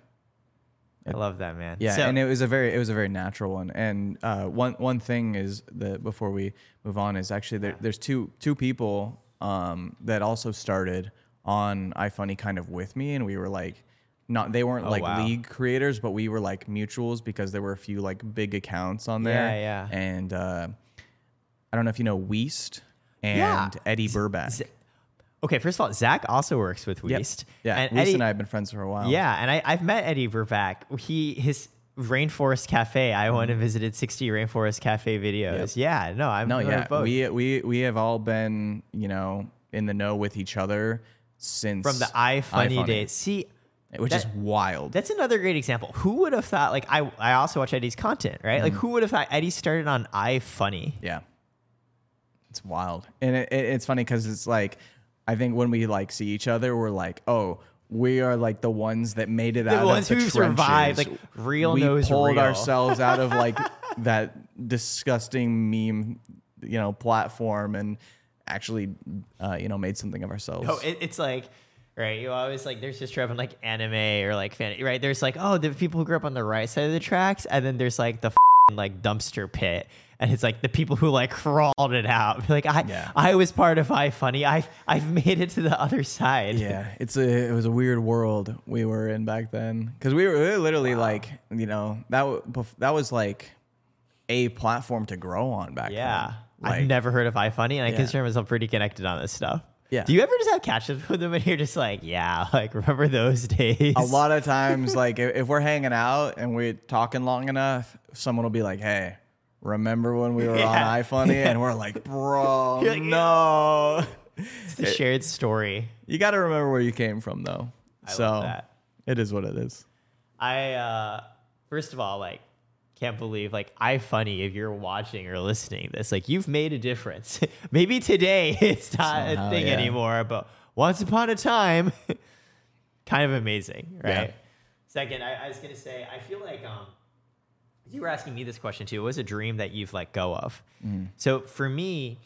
I love that, man. Yeah, So- and it was a very it was a very natural one. And uh, one one thing is that before we move on is actually there, there's two two people um, that also started on iFunny kind of with me, and we were like not they weren't Oh, like wow. league creators, but we were like mutuals because there were a few like big accounts on there. Yeah, yeah. And uh, I don't know if you know Weast and Yeah. Eddy Burback. Z- okay, first of all, Zach also works with Yep. Weast. Yeah, and Weast Eddy, and I have been friends for a while. Yeah, and I, I've met Eddy Burback. He his Rainforest Cafe. I went and visited 60 Rainforest Cafe videos. Yeah, no, I'm No, yeah, both. we we we have all been you know in the know with each other since from the iFunny iFunny, days. See, which that- is wild. That's another great example. Who would have thought? Like I, I also watch Eddy's content, right? Mm-hmm. Like who would have thought Eddy started on iFunny? yeah, it's wild, and it, it, it's funny because it's like I think when we like see each other, we're like, oh. We are like the ones that made it out ones of the who survived, like, real we knows pulled real. ourselves out of like that disgusting meme, you know, platform, and actually, uh, you know, made something of ourselves. No, it, it's like right? You always like there's just in like anime or like fan, right? There's like oh the people who grew up on the right side of the tracks, and then there's like the f***ing, like dumpster pit, and it's like the people who like crawled it out. Like I Yeah. I was part of iFunny. I've I've made it to the other side. Yeah, it's a it was a weird world we were in back then because we were, we were literally like you know that that was like a platform to grow on back Yeah. then. I've never heard of iFunny, and I Yeah. consider myself pretty connected on this stuff. Yeah. Do you ever just have catch ups with them and you're just like, yeah, like remember those days? a lot of times like if we're hanging out and we're talking long enough, someone will be like, "Hey, remember when we were Yeah. on iFunny?" And we're like, "Bro, like, no." It's the shared story. You got to remember where you came from, though. I so love that. it is what it is. I uh first of all, like, can't believe like iFunny if you're watching or listening to this, like you've made a difference. Maybe today it's not Somehow, a thing yeah. anymore, but once upon a time, kind of amazing, right? Yeah. Second, I, I was gonna say, I feel like um you were asking me this question too. What was a dream that you've let go of? Mm-hmm. So for me,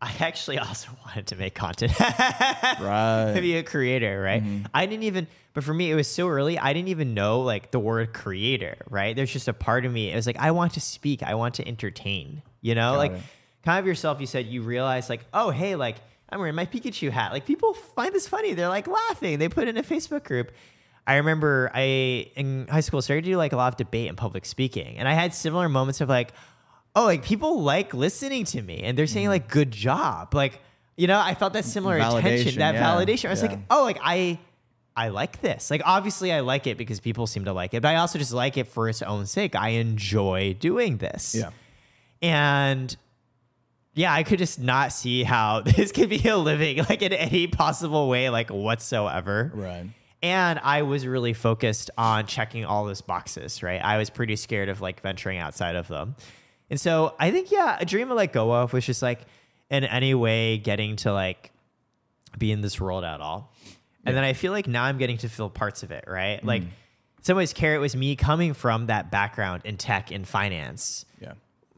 I actually also wanted to make content. Right. to be a creator, right? I didn't even, but for me, it was so early. I didn't even know like the word creator, right? There's just a part of me. It was like I want to speak. I want to entertain. You know, Got like it. kind of yourself. You said you realize like, oh hey, like I'm wearing my Pikachu hat. Like people find this funny. They're like laughing. They put in a Facebook group. I remember I in high school started to do like a lot of debate and public speaking, and I had similar moments of like, oh, like people like listening to me, and they're saying mm-hmm. like good job, like you know, I felt that similar attention, that yeah, validation. I was yeah. like, oh, like I. I like this. Like obviously I like it because people seem to like it, but I also just like it for its own sake. I enjoy doing this. Yeah. And yeah, I could just not see how this could be a living like in any possible way, like whatsoever. Right. And I was really focused on checking all those boxes, right? I was pretty scared of like venturing outside of them. And so I think, yeah, a dream I let go of was just like in any way getting to like be in this world at all. And then I feel like now I'm getting to feel parts of it, right? Like mm. in some ways, Carrot was me coming from that background in tech and finance.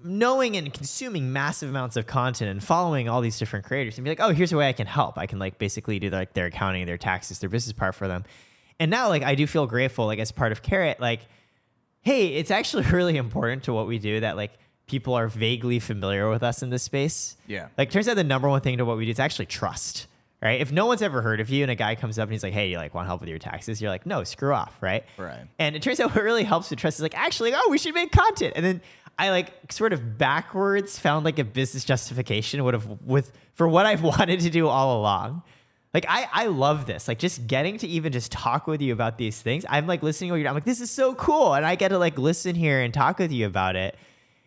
Knowing and consuming massive amounts of content and following all these different creators and be like, oh, here's a way I can help. I can like basically do like their accounting, their taxes, their business part for them. And now like I do feel grateful, like as part of Carrot, like, hey, it's actually really important to what we do that like people are vaguely familiar with us in this space. Yeah. Like turns out the number one thing to what we do is actually trust. Right. If no one's ever heard of you and a guy comes up and he's like, Hey, you like want help with your taxes? You're like, no, screw off. Right. Right. And it turns out what really helps with trust is like, actually, oh, we should make content. And then I like sort of backwards found like a business justification would have with for what I've wanted to do all along. Like I, I love this. Like just getting to even just talk with you about these things. I'm like listening to you. I'm like, this is so cool. And I get to like listen here and talk with you about it.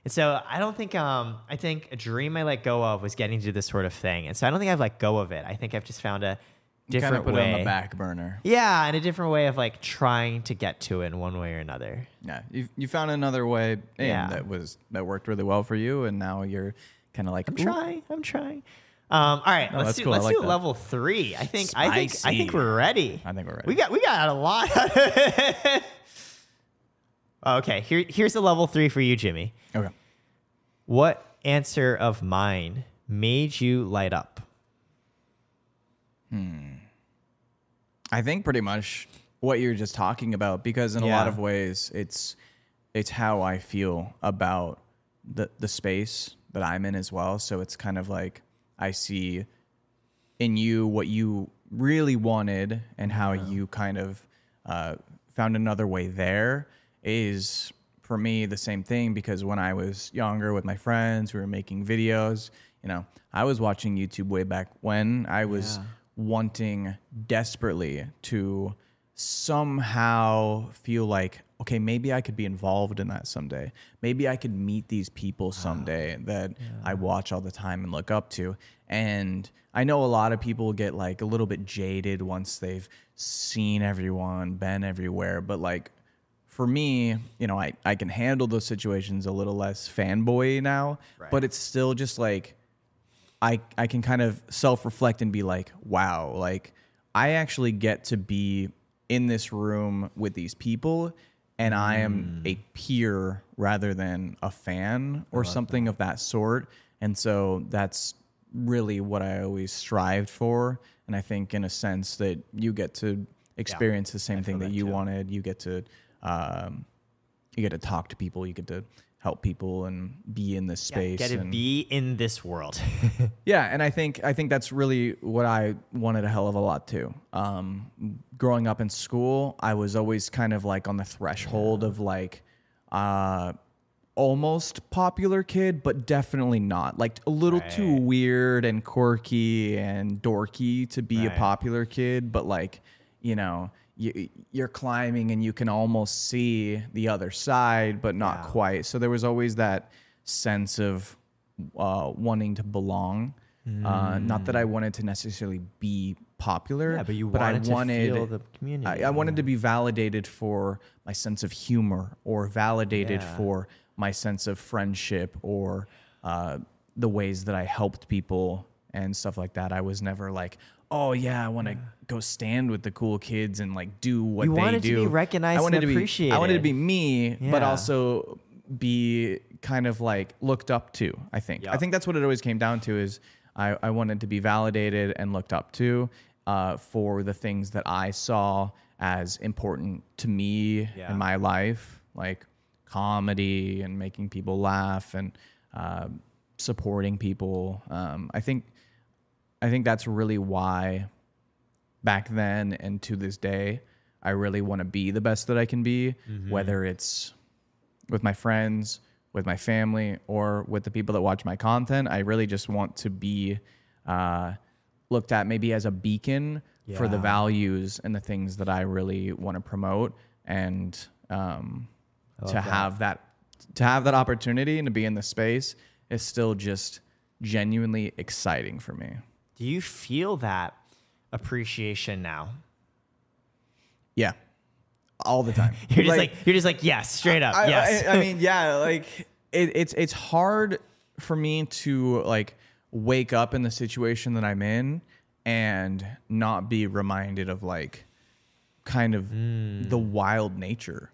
And so I don't think um I think a dream I let go of was getting to this sort of thing. And so I don't think I've let go of it. I think I've just found a Kind different of put way. it on the back burner. Yeah, and a different way of like trying to get to it in one way or another. Yeah. You you found another way Yeah. that was that worked really well for you, and now you're kind of like I'm "Ooh, trying. I'm trying. Um, all right, let's do cool. Let's like do that. level three. I think I think I think we're ready. I think we're ready. We got we got a lot. okay, here here's a level three for you, Jimmy. Okay. What answer of mine made you light up? I think pretty much what you're just talking about because in a lot of ways it's it's how I feel about the the space that I'm in as well. So it's kind of like I see in you what you really wanted and how you kind of uh, found another way there is for me the same thing because when I was younger with my friends, we were making videos. You know, I was watching YouTube way back when I was Yeah. Wanting desperately to somehow feel like okay maybe i could be involved in that someday. Maybe i could meet these people ah, someday that i watch all the time and look up to. And i know a lot of people get like a little bit jaded once they've seen everyone been everywhere. But like for me, you know, I, I can handle those situations a little less fanboy now, but it's still just like I I can kind of self reflect and be like, wow, like I actually get to be in this room with these people and I am a peer rather than a fan or something of that sort. And so that's really what I always strived for. And I think, in a sense, that you get to experience the same I thing that that you too. wanted. You get to, um, you get to talk to people. You get to help people and be in this Yeah, space. get to and, be in this world. yeah, and I think I think that's really what I wanted a hell of a lot too. Um, growing up in school, I was always kind of like on the threshold of like, uh, almost popular kid, but definitely not. Like a little too weird and quirky and dorky to be a popular kid, but like, you know. You, you're climbing and you can almost see the other side, but not Yeah. quite. So there was always that sense of uh, wanting to belong. Uh, not that I wanted to necessarily be popular, Mm. Yeah, but you I wanted to feel the community, I, I wanted to be validated for my sense of humor, or validated Yeah. for my sense of friendship, or uh, the ways that I helped people and stuff like that. I was never like, oh yeah, I want to go stand with the cool kids and like do what You they wanted to be recognized I wanted and to be, I wanted to be me, but also be kind of like looked up to. I think. I think that's what it always came down to. Is I, I wanted to be validated and looked up to uh, for the things that I saw as important to me Yeah. in my life, like comedy and making people laugh and uh, supporting people. Um, I think I think that's really why back then and to this day, I really want to be the best that I can be, whether it's with my friends, with my family, or with the people that watch my content. I really just want to be uh, looked at maybe as a beacon for the values and the things that I really want to promote, and um, to that. have that to have that opportunity and to be in the space is still just genuinely exciting for me. Do you feel that appreciation now? Yeah, all the time. You're just like, you're just like yes, straight up, I, yes. I, I mean, yeah, like it, it's it's hard for me to like wake up in the situation that I'm in and not be reminded of like kind of the hmm. wild nature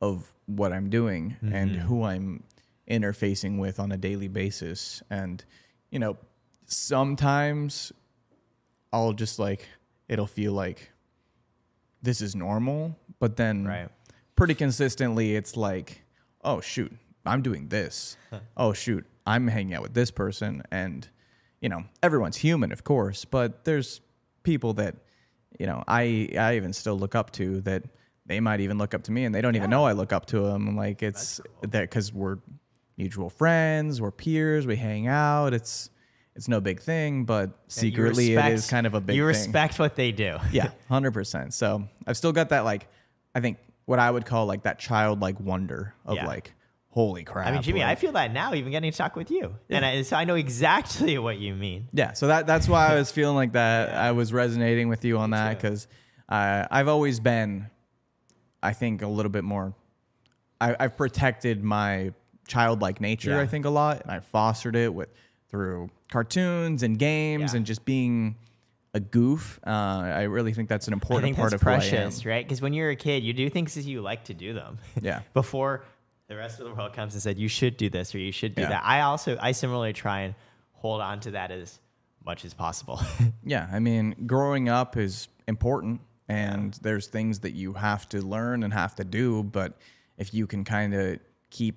of what I'm doing and hmm. who I'm interfacing with on a daily basis. And, you know, sometimes I'll just like, it'll feel like this is normal. But then Right. pretty consistently, it's like, oh, shoot, I'm doing this. oh, shoot, I'm hanging out with this person. And, you know, everyone's human, of course, but there's people that, you know, I, I even still look up to that they might even look up to me and they don't even know I look up to them. Like it's that because we're mutual friends, we're peers, we hang out. It's, it's no big thing, but secretly it is kind of a big thing. You thing respect what they do. yeah, hundred percent. So I've still got that like, I think what I would call like that childlike wonder of Yeah. like, holy crap. I mean, Jimmy, I feel that now, even getting to talk with you, and I, so I know exactly what you mean. yeah. So that that's why I was feeling like that. I was resonating with you on that because uh, I've always been, I think, a little bit more. I, I've protected my childlike nature. Yeah. I think a lot, and I fostered it with through cartoons and games Yeah. and just being a goof. Uh, I really think that's an important part of who I am. precious, right? Because when you're a kid, you do things as you like to do them. Yeah. Before the rest of the world comes and said you should do this or you should do Yeah. that. I also I similarly try and hold on to that as much as possible. Yeah, I mean, growing up is important, and there's things that you have to learn and have to do. But if you can kind of keep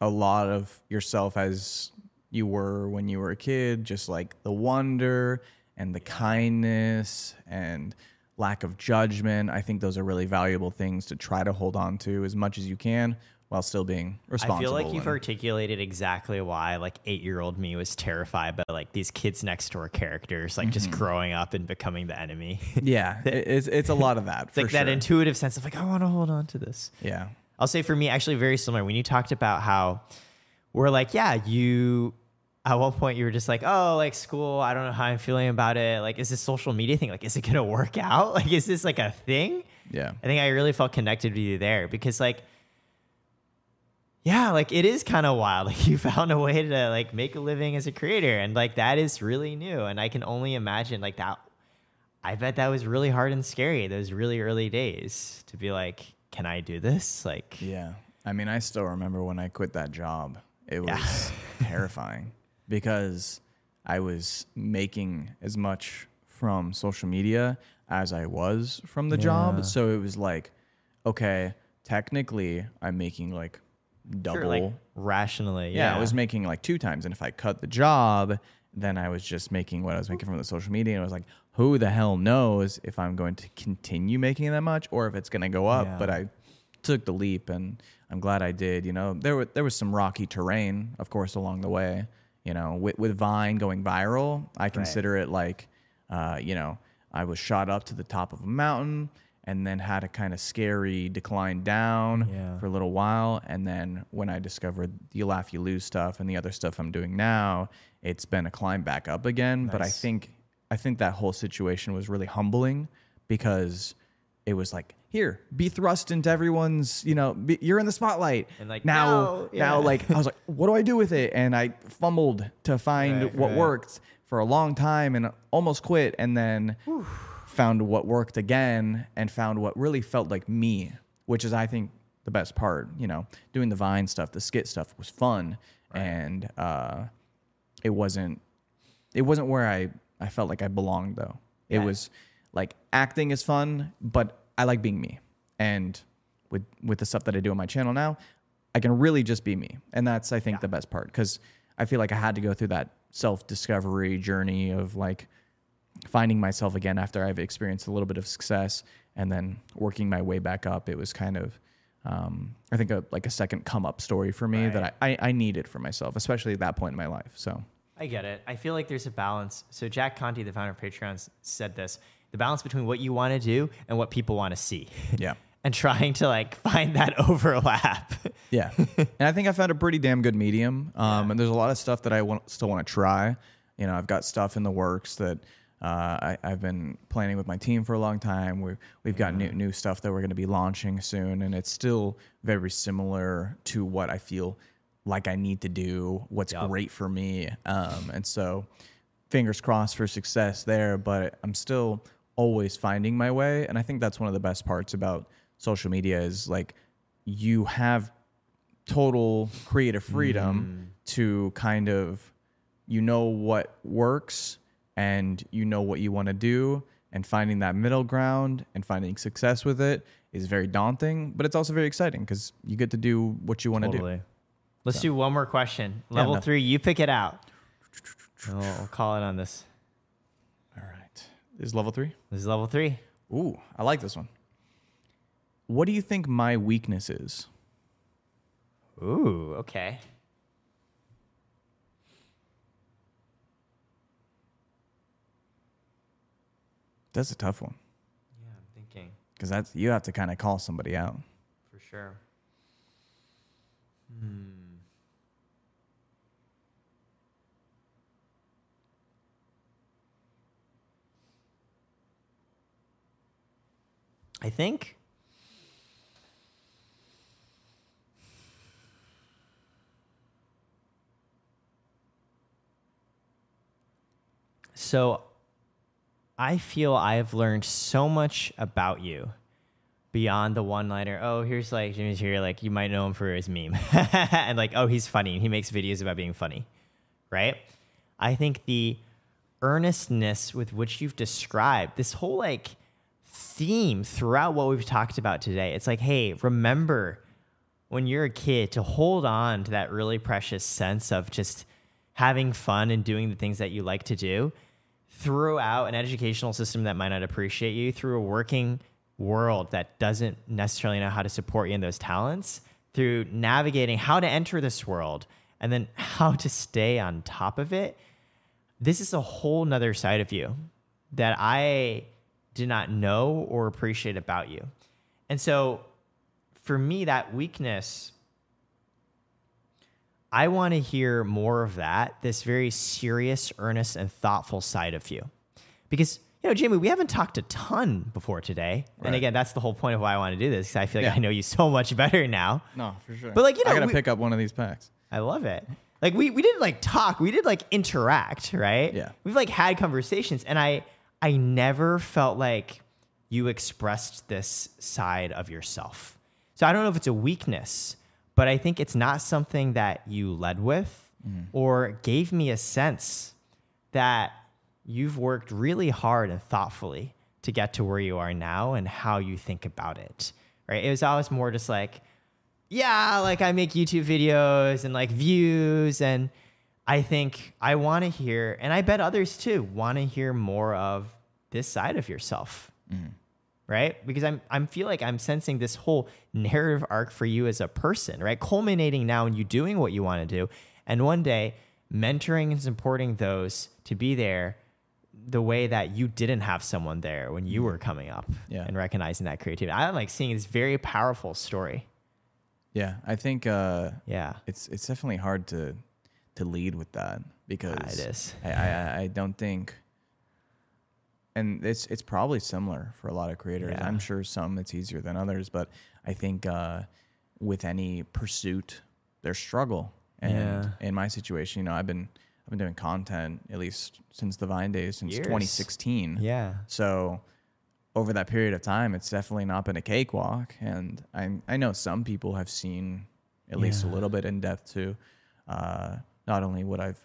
a lot of yourself as you were when you were a kid, just like the wonder and the kindness and lack of judgment, I think those are really valuable things to try to hold on to as much as you can while still being responsible. I feel like you've articulated exactly why like eight year old me was terrified by like these Kids Next Door characters, like Mm-hmm. just growing up and becoming the enemy. yeah, it's it's a lot of that. It's like for that intuitive sense of like, I want to hold on to this. yeah. I'll say for me, actually, very similar. When you talked about how we're like, yeah, you at one point you were just like, oh, like school, I don't know how I'm feeling about it. Like, is this social media thing? Like, is it gonna work out? Like, is this like a thing? Yeah. I think I really felt connected with you there because like yeah, like it is kind of wild. Like you found a way to like make a living as a creator and like that is really new and I can only imagine like that I bet that was really hard and scary those really early days to be like can I do this? Like Yeah. I mean, I still remember when I quit that job. It was Yeah. terrifying because I was making as much from social media as I was from the Yeah. job. So it was like, okay, technically I'm making like double. Sure, like rationally. yeah, Yeah, I was making like two times. And if I cut the job, then I was just making what I was making from the social media. And I was like, who the hell knows if I'm going to continue making that much or if it's going to go up. Yeah. But I took the leap and I'm glad I did. You know, there, were, there was some rocky terrain, of course, along the way. You know, with, with Vine going viral, I consider it like, uh, you know, I was shot up to the top of a mountain and then had a kind of scary decline down Yeah. for a little while. And then when I discovered the You Laugh, You Lose stuff and the other stuff I'm doing now, it's been a climb back up again. But I think I think that whole situation was really humbling because it was like, here, be thrust into everyone's, you know, be, you're in the spotlight. And like, now, no, now, like, I was like, what do I do with it? And I fumbled to find Right, what right. worked for a long time and almost quit. And then found what worked again and found what really felt like me, which is, I think, the best part. You know, doing the Vine stuff, the skit stuff was fun. And, uh, it wasn't it wasn't where I, I felt like I belonged though. It Yeah. was like acting is fun, but I like being me. And with with the stuff that I do on my channel now, I can really just be me. And that's I think the best part cuz I feel like I had to go through that self-discovery journey of like finding myself again after I've experienced a little bit of success and then working my way back up. It was kind of um, I think a like a second come up story for me that I, I, I needed for myself, especially at that point in my life. So I get it. I feel like there's a balance. So Jack Conte, the founder of Patreon, said this: the balance between what you want to do and what people want to see. yeah. and trying to like find that overlap. Yeah, and I think I found a pretty damn good medium. Um, And there's a lot of stuff that I want, still want to try. You know, I've got stuff in the works that uh, I, I've been planning with my team for a long time. We we've got new new stuff that we're going to be launching soon, and it's still very similar to what I feel like I need to do. What's Yup. great for me, um, and so fingers crossed for success there. But I'm still always finding my way, and I think that's one of the best parts about social media is like you have total creative freedom mm. to kind of you know what works and you know what you want to do and finding that middle ground and finding success with it is very daunting but it's also very exciting because you get to do what you want to do Let's do one more question. Level no. three, you pick it out. And We'll, we'll call it on this. All right this is level three This is level three. ooh i like this one what do you think my weakness is Ooh, okay. that's a tough one Yeah, I'm thinking because that's you have to kind of call somebody out for sure. Hmm. I think So I feel I've learned so much about you beyond the one liner. Oh, here's like Jimmy's here. Like you might know him for his meme. and like, oh, he's funny. He makes videos about being funny. Right? I think the earnestness with which you've described this whole like theme throughout what we've talked about today. It's like, hey, remember when you're a kid to hold on to that really precious sense of just having fun and doing the things that you like to do throughout an educational system that might not appreciate you, through a working world that doesn't necessarily know how to support you in those talents, through navigating how to enter this world and then how to stay on top of it. This is a whole nother side of you that I did not know or appreciate about you. And so for me, that weakness, I want to hear more of that, this very serious, earnest, and thoughtful side of you. Because, you know, Jamie, we haven't talked a ton before today. And again, that's the whole point of why I want to do this, because I feel like Yeah. I know you so much better now. no for sure But, like, you know, i gotta we- pick up one of these packs I love it. Like we we didn't like talk, we did like interact, right? Yeah. We've like had conversations and I I never felt like you expressed this side of yourself. So I don't know if it's a weakness, but I think it's not something that you led with mm-hmm. or gave me a sense that you've worked really hard and thoughtfully to get to where you are now and how you think about it. Right? It was always more just like, yeah, like I make YouTube videos and like views and I think I want to hear and I bet others too want to hear more of this side of yourself. Right? Because I'm I'm feel like I'm sensing this whole narrative arc for you as a person, right? Culminating now in you doing what you want to do and one day mentoring and supporting those to be there the way that you didn't have someone there when you were coming up Yeah. and recognizing that creativity. I'm like seeing this very powerful story. Yeah, I think uh, Yeah. it's it's definitely hard to to lead with that because. I, I I don't think, and it's it's probably similar for a lot of creators. Yeah. I'm sure some it's easier than others, but I think uh, with any pursuit, there's struggle. And Yeah. in my situation, you know, I've been I've been doing content at least since the Vine days, since Years. 2016. Yeah. So over that period of time, it's definitely not been a cakewalk. And I I know some people have seen at least a little bit in depth too. uh, not only what I've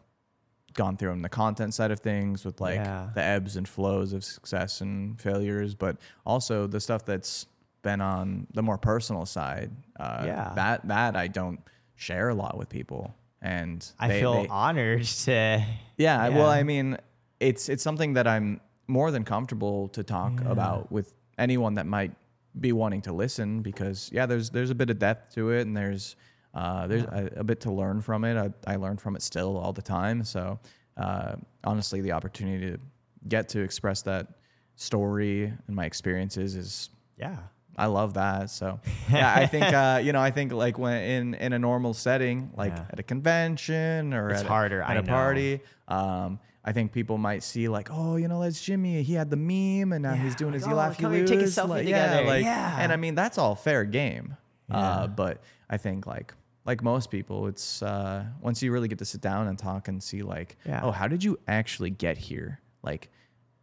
gone through on the content side of things with like Yeah. the ebbs and flows of success and failures, but also the stuff that's been on the more personal side. Uh, Yeah. That that I don't share a lot with people. And I they- feel they- honored to. yeah, I- well, I mean, it's it's something that I'm more than comfortable to talk about with anyone that might be wanting to listen because yeah, there's there's a bit of depth to it and there's uh, there's a, a bit to learn from it. I, I learn from it still all the time. So uh, honestly, the opportunity to get to express that story and my experiences is Yeah. I love that. So yeah, I think uh, you know, I think like when in in a normal setting, like Yeah. at a convention or It's at, harder, a, I at a know. party, um, I think people might see like, oh, you know, that's Jimmy. He had the meme, and now he's doing like, his oh, laugh, you come here, take a selfie like, together. Yeah, like, Yeah. and I mean that's all fair game. Yeah. Uh, but I think like like most people, it's uh, once you really get to sit down and talk and see like, Yeah. oh, how did you actually get here? Like,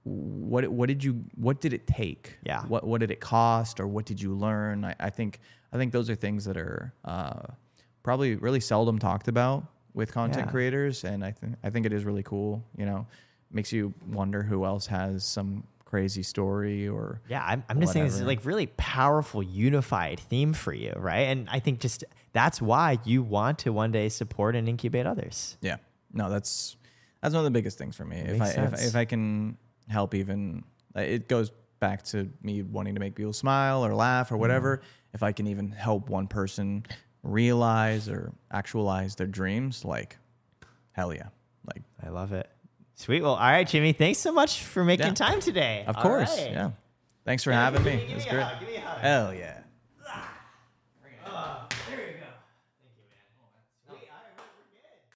what what did you what did it take? Yeah. What what did it cost or what did you learn? I, I think I think those are things that are uh, probably really seldom talked about with content Yeah. creators, and I think I think it is really cool. You know, makes you wonder who else has some crazy story or Yeah, I'm, I'm just saying this is like really powerful, unified theme for you, right? And I think just that's why you want to one day support and incubate others. Yeah. No, that's that's one of the biggest things for me. If I if, sense. if I can help even uh, it goes back to me wanting to make people smile or laugh or whatever. If I can even help one person realize or actualize their dreams, like hell yeah. Like I love it. Sweet. Well, all right, Jimmy. Thanks so much for making Yeah. time today. of All course. right. Yeah. Thanks for having me. It was great. Hell yeah.